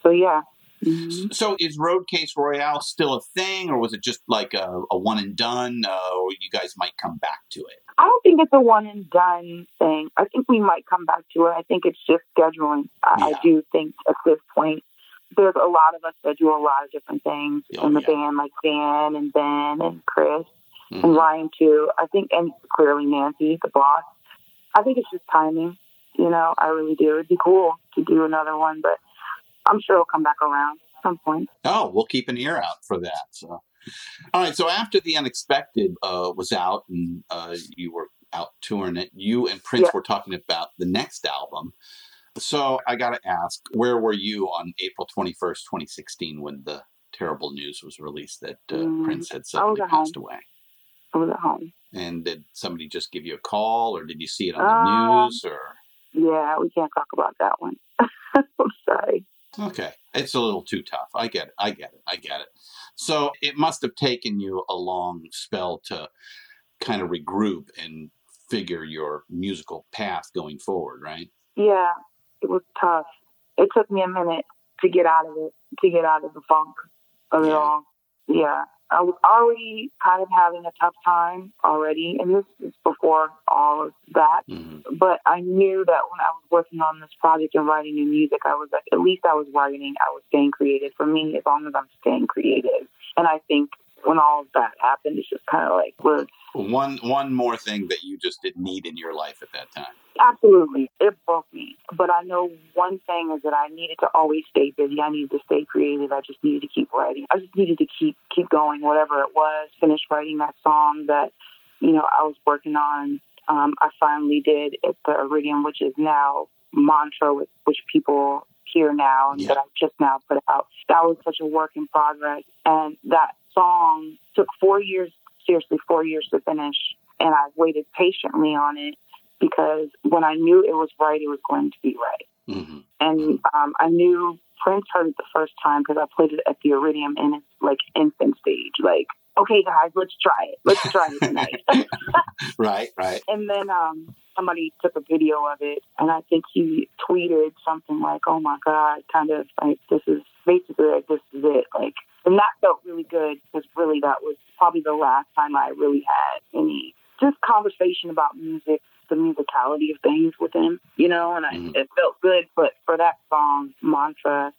So yeah. Mhm. So is Roadcase Royale still a thing, or was it just like a, a one and done, uh, or you guys might come back to it? I don't think it's a one and done thing. I think we might come back to it. I think it's just scheduling. I, I do think at this point, there's a lot of us that do a lot of different things Oh, in the yeah. band, like Dan and Ben and Chris. Mhm. and Ryan too. I think, and clearly Nancy, the boss. I think it's just timing. You know, I really do. It'd be cool to do another one, but I'm sure it'll come back around at some point. Oh, we'll keep an ear out for that. So, all right. So after the unexpected uh, was out and uh, you were out touring it, you and Prince Yeah. were talking about the next album. So I got to ask, where were you on April twenty first, twenty sixteen, when the terrible news was released that uh, Mm, Prince had suddenly passed home. away? I was at home. And did somebody just give you a call, or did you see it on the Um, news, or? Yeah, we can't talk about that one. I'm sorry. Okay. It's a little too tough. I get it. I get it. I get it. So it must have taken you a long spell to kind of regroup and figure your musical path going forward, right? Yeah, it was tough. It took me a minute to get out of it, to get out of the funk of it all. Yeah. I was already kind of having a tough time already, and this is before all of that. hmm But I knew that when I was working on this project and writing new music, I was like, at least I was writing, I was staying creative. For me, as long as I'm staying creative. And I think when all of that happened, it's just kind of like, was One one more thing that you just didn't need in your life at that time. Absolutely. It broke me. But I know one thing is that I needed to always stay busy. I needed to stay creative. I just needed to keep writing. I just needed to keep keep going, whatever it was. Finish writing that song that, you know, I was working on. Um, I finally did at the Iridium, which is now Mantra, which, which people hear now and Yeah. that I just now put out. That was such a work in progress. And that song took four years, seriously, four years to finish. And I waited patiently on it because when I knew it was right, it was going to be right. hmm And um, I knew Prince heard it the first time because I played it at the Iridium in its like infant stage. Like, okay, guys, let's try it. Let's try it tonight. Right, right. and then um, somebody took a video of it, and I think he tweeted something like, "Oh my God," kind of like, "This is basically like this is it." Like, and that felt really good because really that was probably the last time I really had any just conversation about music, the musicality of things with him, you know, and I, Mhm. it felt good. But for that song, Mantra,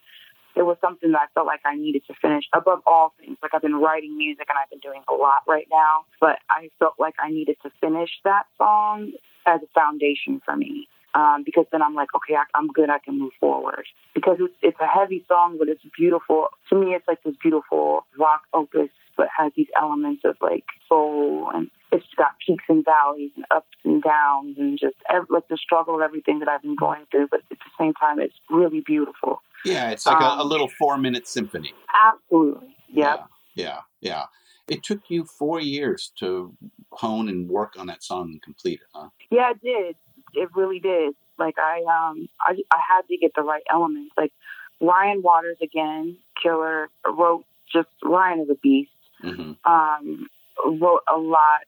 it was something that I felt like I needed to finish above all things. Like I've been writing music and I've been doing a lot right now, but I felt like I needed to finish that song as a foundation for me. Um, because then I'm like, okay, I, I'm good. I can move forward. Because it's, it's a heavy song, but it's beautiful. To me, it's like this beautiful rock opus, but has these elements of like soul, and it's got peaks and valleys and ups and downs, and just like the struggle of everything that I've been going through. But at the same time, it's really beautiful. Yeah, it's like a, a Um, little four minute symphony. Absolutely. Yep. Yeah, yeah, yeah. It took you four years to hone and work on that song and complete it, huh? Yeah, it did. It really did. Like I, um, I, I had to get the right elements. Like Ryan Waters again, killer, wrote just Ryan is a beast. Hmm Um, wrote a lot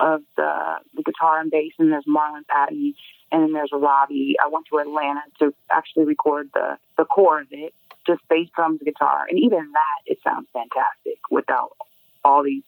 of the the guitar and bass, and there's Marlon Patton, and then there's Robbie. I went to Atlanta to actually record the the core of it, just bass, drums, guitar, and even that it sounds fantastic without all these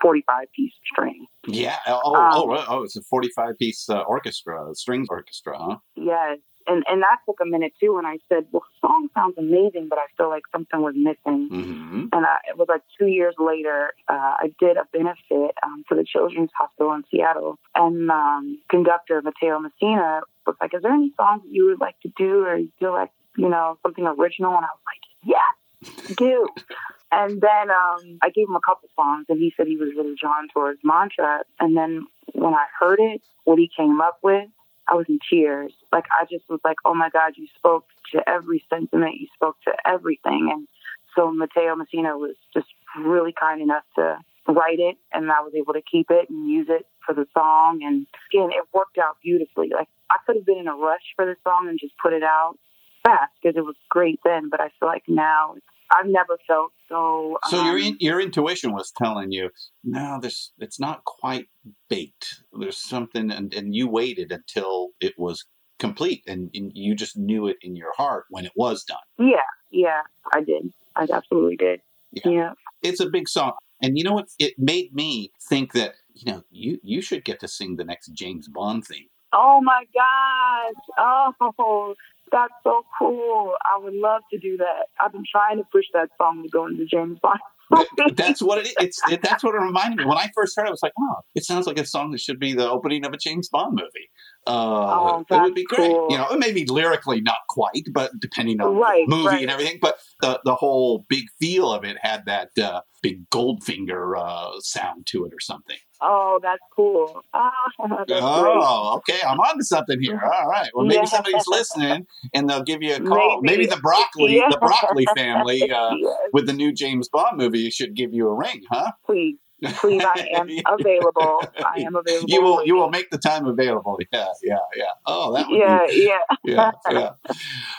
45 piece strings. Yeah. Oh, Um, oh, oh, oh, it's a 45 piece uh, orchestra, strings orchestra, huh? Yes. And and that took a minute too. And I said, well, the song sounds amazing, but I feel like something was missing. hmm And I, it was like two years later, uh, I did a benefit um, for the Children's Hospital in Seattle. And um, conductor Mateo Messina was like, is there any songs that you would like to do or you feel like, you know, something original? And I was like, yes, do. And then um, I gave him a couple songs, and he said he was really drawn towards Mantra. And then when I heard it, what he came up with, I was in tears. Like I just was like, "Oh my God, you spoke to every sentiment. You spoke to everything." And so Mateo Messina was just really kind enough to write it, and I was able to keep it and use it for the song. And again, it worked out beautifully. Like I could have been in a rush for the song and just put it out fast because it was great then, but I feel like now I've never felt so. So your um, in, your intuition was telling you, no, this it's not quite baked. There's something, and, and you waited until it was complete, and, and you just knew it in your heart when it was done. Yeah, yeah, I did. I absolutely did. Yeah. yeah. It's a big song, and you know what? It made me think that you know you you should get to sing the next James Bond theme. Oh my gosh. Oh, that's so cool. I would love to do that. I've been trying to push that song to go into James Bond that's what it is. It's it, that's what it reminded me. When I first heard it, I was like, oh, it sounds like a song that should be the opening of a James Bond movie. Uh, Oh, it would be great. cool. You know, maybe lyrically not quite, but depending on Right, the movie right. and everything. But the the whole big feel of it had that uh, big Goldfinger uh, sound to it or something. Oh, that's cool. Ah, that's. Oh, okay. I'm on to something here. All right. Well, maybe Yeah. somebody's listening and they'll give you a call. Maybe, Maybe. the broccoli, Yeah. the broccoli family, uh, Yes, with the new James Bond movie, should give you a ring, huh? please, please, I am available. I am available. You will. You will make the time available. Yeah, yeah, yeah. Oh, that Yeah, yeah. be. Yeah, yeah.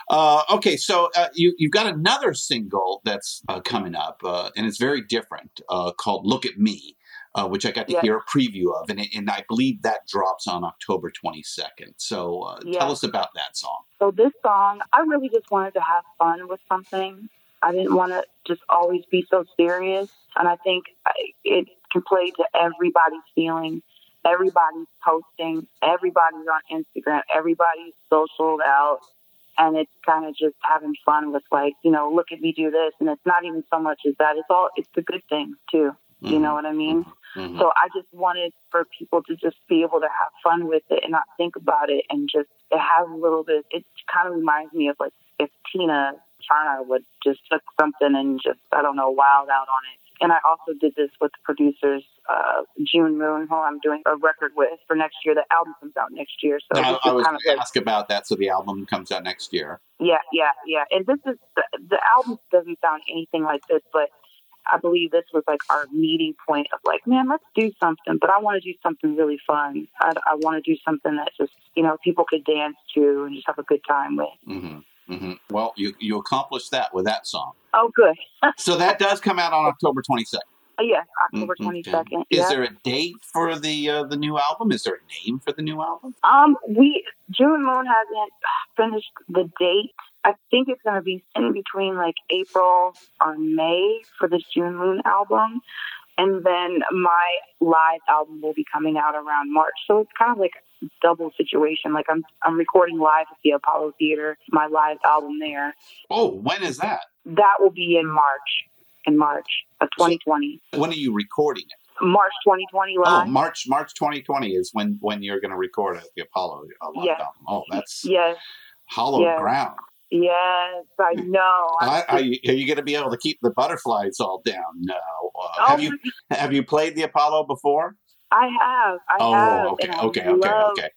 Uh, okay, so uh, you you've got another single that's uh, coming up, uh, and it's very different, uh, called "Look at Me." Uh, which I got to Yes. hear a preview of, and, it- and I believe that drops on October 22nd. So uh, Yes. tell us about that song. So this song, I really just wanted to have fun with something. I didn't want to just always be so serious, and I think I, it can play to everybody's feelings. Everybody's posting. Everybody's on Instagram. Everybody's socialed out, and it's kind of just having fun with like, you know, look at me do this, and it's not even so much as that. It's all it's the good things too. You know mm-hmm. what I mean? Mhm. So I just wanted for people to just be able to have fun with it and not think about it and just it has a little bit. It kind of reminds me of like if Tina Turner would just took something and just I don't know wild out on it. And I also did this with the producers, uh, June Moon, who I'm doing a record with for next year. The album comes out next year, so I, I was kind of to like ask about that. So the album comes out next year. yeah, yeah, yeah. And this is the, the album doesn't sound anything like this, but I believe this was like our meeting point of like, man, let's do something. But I want to do something really fun. I, I want to do something that just you know people could dance to and just have a good time with. hmm hmm Well, you you accomplished that with that song. Oh, good. So that does come out on October 22nd. Oh, yeah, October Mhm. twenty second. Is Yeah. there a date for the uh, the new album? Is there a name for the new album? Um, we June Moon hasn't finished the date. I think it's going to be in between like April or May for this June Moon album, and then my live album will be coming out around March. So it's kind of like double situation. Like I'm I'm recording live at the Apollo Theater, my live album there. Oh, when is that? That will be in March. In March of 2020, When are you recording it? March 2020 live. Oh. March March 2020 is when when you're going to record at the Apollo uh, live Yes. album. Oh, that's yes, hollow Yes. ground. yes, I know. I, are you going to be able to keep the butterflies all down? No. Uh, Oh, have you have you played the Apollo before? I have. I oh, have. okay, and I okay, okay, love, okay.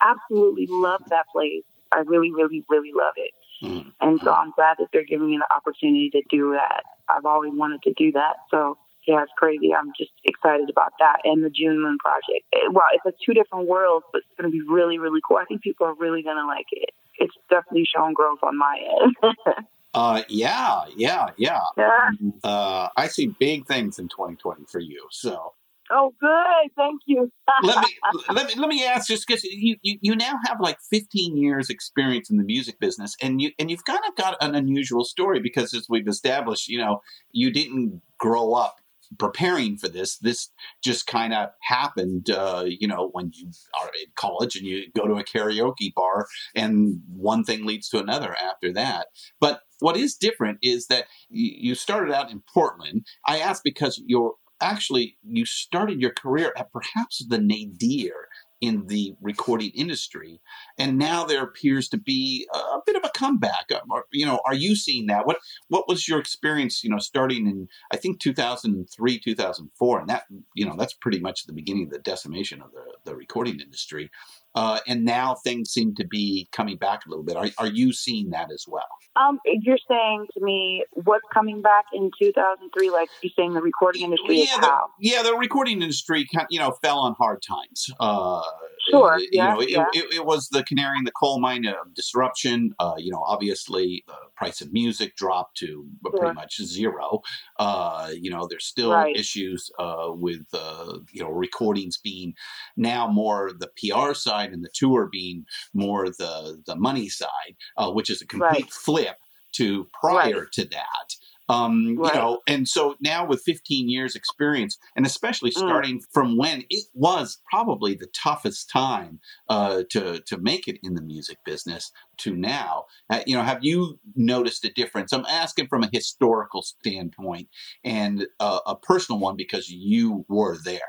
Absolutely love that place. I really, really, really love it. Mm. And so I'm glad that they're giving me the opportunity to do that. I've always wanted to do that. So yeah, it's crazy. I'm just excited about that and the June Moon project. It, well, it's like two different worlds, but it's going to be really, really cool. I think people are really going to like it. It's definitely shown growth on my end. Uh, yeah, yeah, yeah. yeah. Uh, I see big things in 2020 for you. So Oh, good. Thank you. let me let me let me ask just because you, you you now have like 15 years experience in the music business and you and you've kind of got an unusual story because as we've established you know you didn't grow up preparing for this this just kind of happened uh, you know when you are in college and you go to a karaoke bar and one thing leads to another after that but what is different is that you you started out in portland i asked because you're actually you started your career at perhaps the nadir in the recording industry and now there appears to be a bit of a comeback. Um, you know are you seeing that? What what was your experience you know starting in i think 2003 2004 and that you know that's pretty much the beginning of the decimation of the, the recording industry uh, and now things seem to be coming back a little bit are, are you seeing that as well Um, you're saying to me what's coming back in 2003? Like you're saying the recording industry is yeah, the, how? yeah, the recording industry, kind you know, fell on hard times. Uh, Sure, you yeah, know, it, yeah. it, it was the canary in the coal mine of disruption. Uh, you know, obviously the price of music dropped to pretty much zero. Uh, you know, there's still Right. issues uh, with uh, you know recordings being now more the PR side and the tour being more the the money side, uh, which is a complete Right. flip to prior to that. Um, Right. You know, and so now with 15 years experience, and especially Mm. starting from when it was probably the toughest time uh, to to make it in the music business to now, uh, you know, have you noticed a difference? I'm asking from a historical standpoint and uh, a personal one because you were there.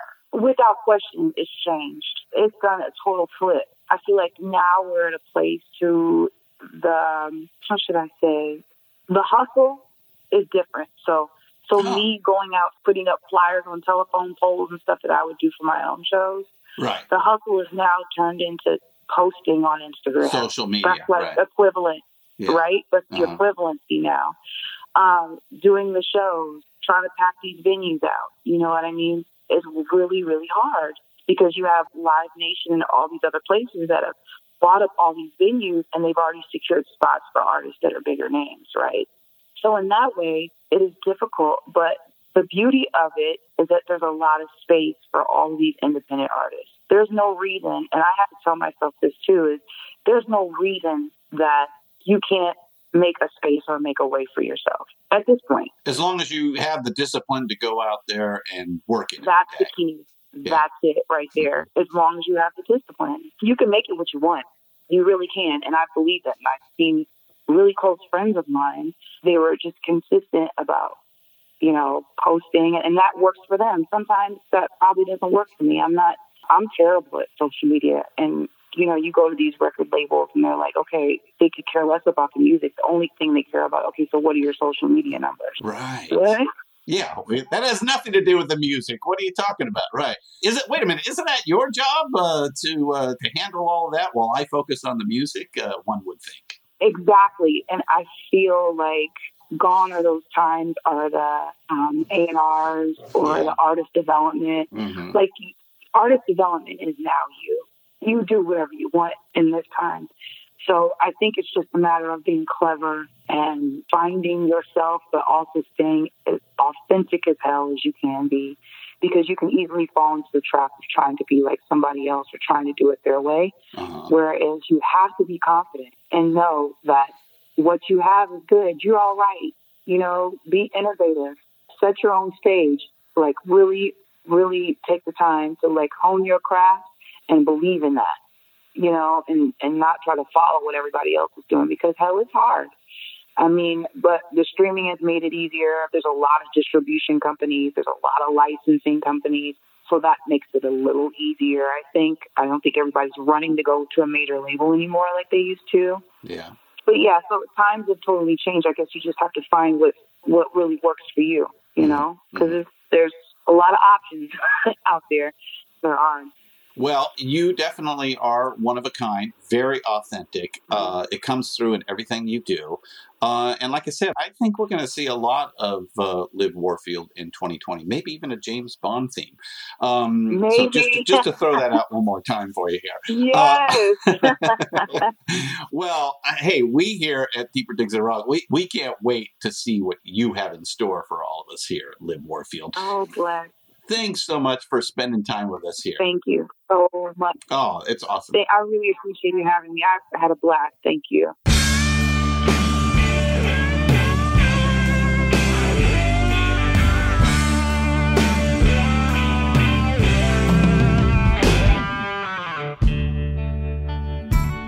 Without question, it's changed. It's done a total flip. I feel like now we're at a place to the um, how should I say the hustle is different. So so Huh. me going out putting up flyers on telephone poles and stuff that I would do for my own shows, Right. the hustle is now turned into posting on Instagram. Social media. That's like right. equivalent Yeah. right? That's the Uh-huh. equivalency now. Um, doing the shows, trying to pack these venues out, you know what I mean? It's really, really hard because you have Live Nation and all these other places that have bought up all these venues and they've already secured spots for artists that are bigger names, right? So in that way, it is difficult, but the beauty of it is that there's a lot of space for all these independent artists. There's no reason, and I have to tell myself this too, is there's no reason that you can't make a space or make a way for yourself at this point. As long as you have the discipline to go out there and work it. That's the key. Yeah. That's it right mm-hmm. there. As long as you have the discipline, you can make it what you want. You really can. And I believe that. And I've seen really close friends of mine, they were just consistent about, you know, posting and that works for them. Sometimes that probably doesn't work for me. I'm not, I'm terrible at social media. And, you know, you go to these record labels and they're like, okay, they could care less about the music. The only thing they care about, okay, so what are your social media numbers? Right. What? Yeah, that has nothing to do with the music. What are you talking about? Right? Is it? Wait a minute. Isn't that your job uh, to uh, to handle all of that while I focus on the music? Uh, one would think. Exactly. And I feel like gone are those times are the um, A&Rs or Yeah. the artist development. hmm Like artist development is now you. You do whatever you want in this time. So I think it's just a matter of being clever and finding yourself, but also staying as authentic as hell as you can be, because you can easily fall into the trap of trying to be like somebody else or trying to do it their way. Uh-huh. Whereas you have to be confident and know that what you have is good. You're all right. You know, be innovative, set your own stage, like really, really take the time to like hone your craft and believe in that, you know, and, and not try to follow what everybody else is doing because hell, it's hard. I mean, but the streaming has made it easier. There's a lot of distribution companies. There's a lot of licensing companies. So that makes it a little easier, I think. I don't think everybody's running to go to a major label anymore like they used to. Yeah. But yeah, so times have totally changed. I guess you just have to find what what really works for you, you mm-hmm. know, because mm-hmm. there's a lot of options out there. There are. Well, you definitely are one of a kind, very authentic. Uh, it comes through in everything you do. Uh, and like I said, I think we're going to see a lot of uh, Liv Warfield in 2020, maybe even a James Bond theme. Um, So just, just to throw that out one more time for you here. Yes. well, uh, hey, we here at Deeper Digs and Rock, we, we can't wait to see what you have in store for all of us here at Liv Warfield. oh, bless. Thanks so much for spending time with us here. Thank you so much. Oh, it's awesome. I really appreciate you having me. I had a blast. Thank you.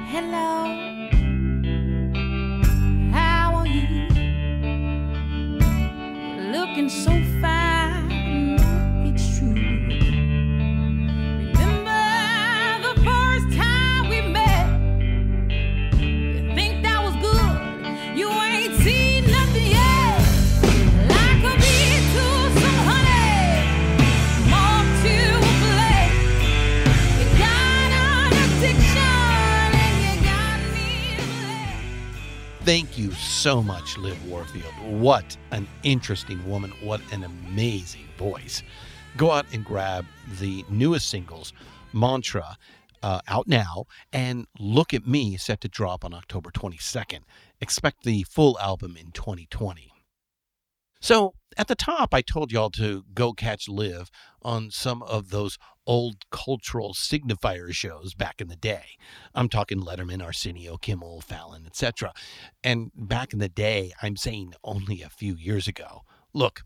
Hello, how are you? Looking so Thank you so much, Liv Warfield. What an interesting woman. What an amazing voice. Go out and grab the newest singles, Mantra, uh, out now, and Look at Me, set to drop on October 22nd. Expect the full album in 2020. So at the top, I told y'all to go catch Liv on some of those old cultural signifier shows back in the day. I'm talking Letterman, Arsenio, Kimmel, Fallon, etc. And back in the day, I'm saying only a few years ago. Look,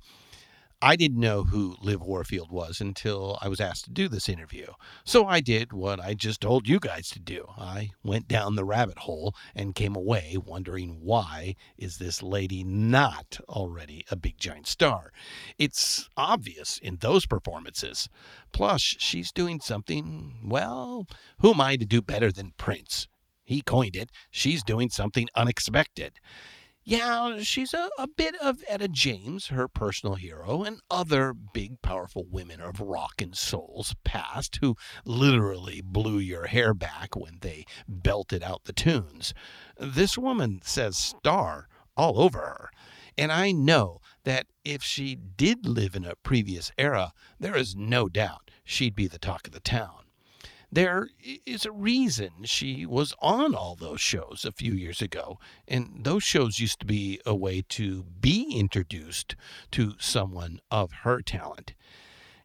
I didn't know who Liv Warfield was until I was asked to do this interview. So I did what I just told you guys to do. I went down the rabbit hole and came away wondering why is this lady not already a big giant star? It's obvious in those performances. Plus, she's doing something, well, who am I to do better than Prince? He coined it. She's doing something unexpected. Yeah, she's a, a bit of Etta James, her personal hero, and other big, powerful women of rock and soul's past who literally blew your hair back when they belted out the tunes. This woman says star all over her. And I know that if she did live in a previous era, there is no doubt she'd be the talk of the town there is a reason she was on all those shows a few years ago. And those shows used to be a way to be introduced to someone of her talent.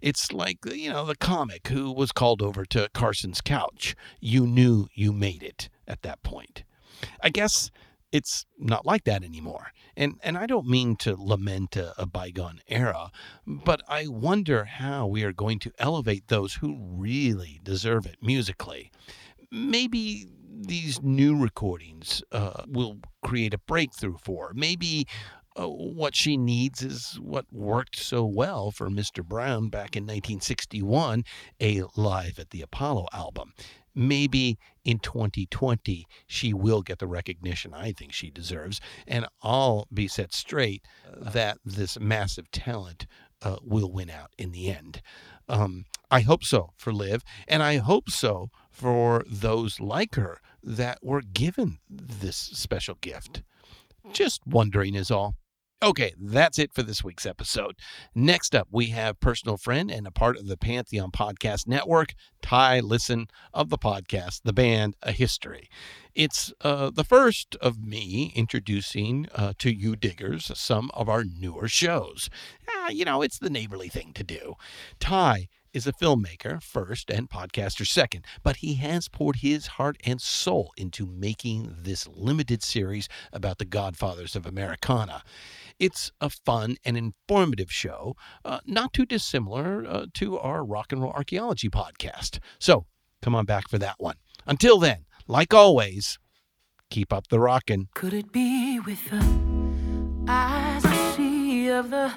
It's like, you know, the comic who was called over to Carson's couch. You knew you made it at that point. I guess it's not like that anymore. And and I don't mean to lament a, a, bygone era, but I wonder how we are going to elevate those who really deserve it musically. Maybe these new recordings uh, will create a breakthrough for her. Maybe uh, what she needs is what worked so well for Mr. Brown back in 1961, a Live at the Apollo album maybe in 2020 she will get the recognition I think she deserves, and I'll be set straight that this massive talent uh, will win out in the end. Um, I hope so for Liv, and I hope so for those like her that were given this special gift. Just wondering is all. Okay, that's it for this week's episode. Next up, we have personal friend and a part of the Pantheon Podcast Network, Ty Listen of the podcast, The Band, A History. It's uh, the first of me introducing uh, to you diggers some of our newer shows. Uh, you know, it's the neighborly thing to do. Ty is a filmmaker first and podcaster second, but he has poured his heart and soul into making this limited series about the godfathers of Americana. It's a fun and informative show, uh, not too dissimilar uh, to our rock and roll archaeology podcast. So come on back for that one. Until then, like always, keep up the rockin'. Could it be with the eyes I see of the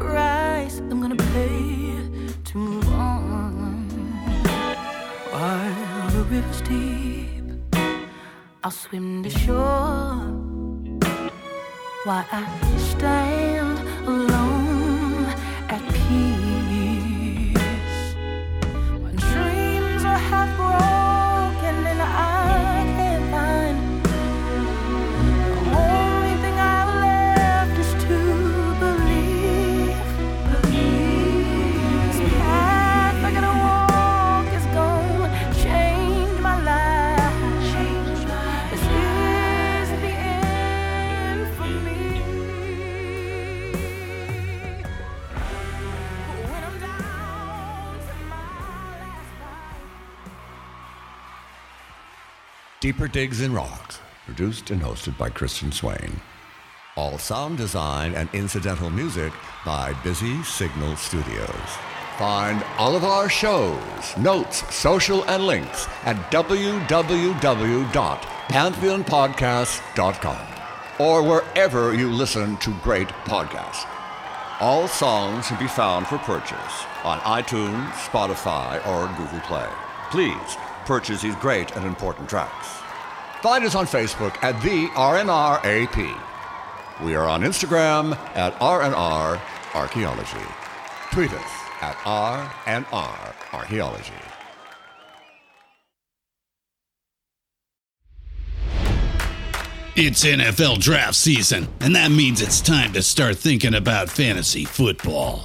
price I'm gonna pay to move on? While the river's deep, I'll swim to shore. Why I stand alone at peace. When dreams are half broken Deeper Digs in Rocks, produced and hosted by Christian Swain. All sound design and incidental music by Busy Signal Studios. Find all of our shows, notes, social, and links at www.pantheonpodcast.com or wherever you listen to great podcasts. All songs can be found for purchase on iTunes, Spotify, or Google Play. Please purchase these great and important tracks. Find us on Facebook at the RNRAP. We are on Instagram at RNR Archaeology. Tweet us at RNR Archaeology. It's NFL draft season, and that means it's time to start thinking about fantasy football.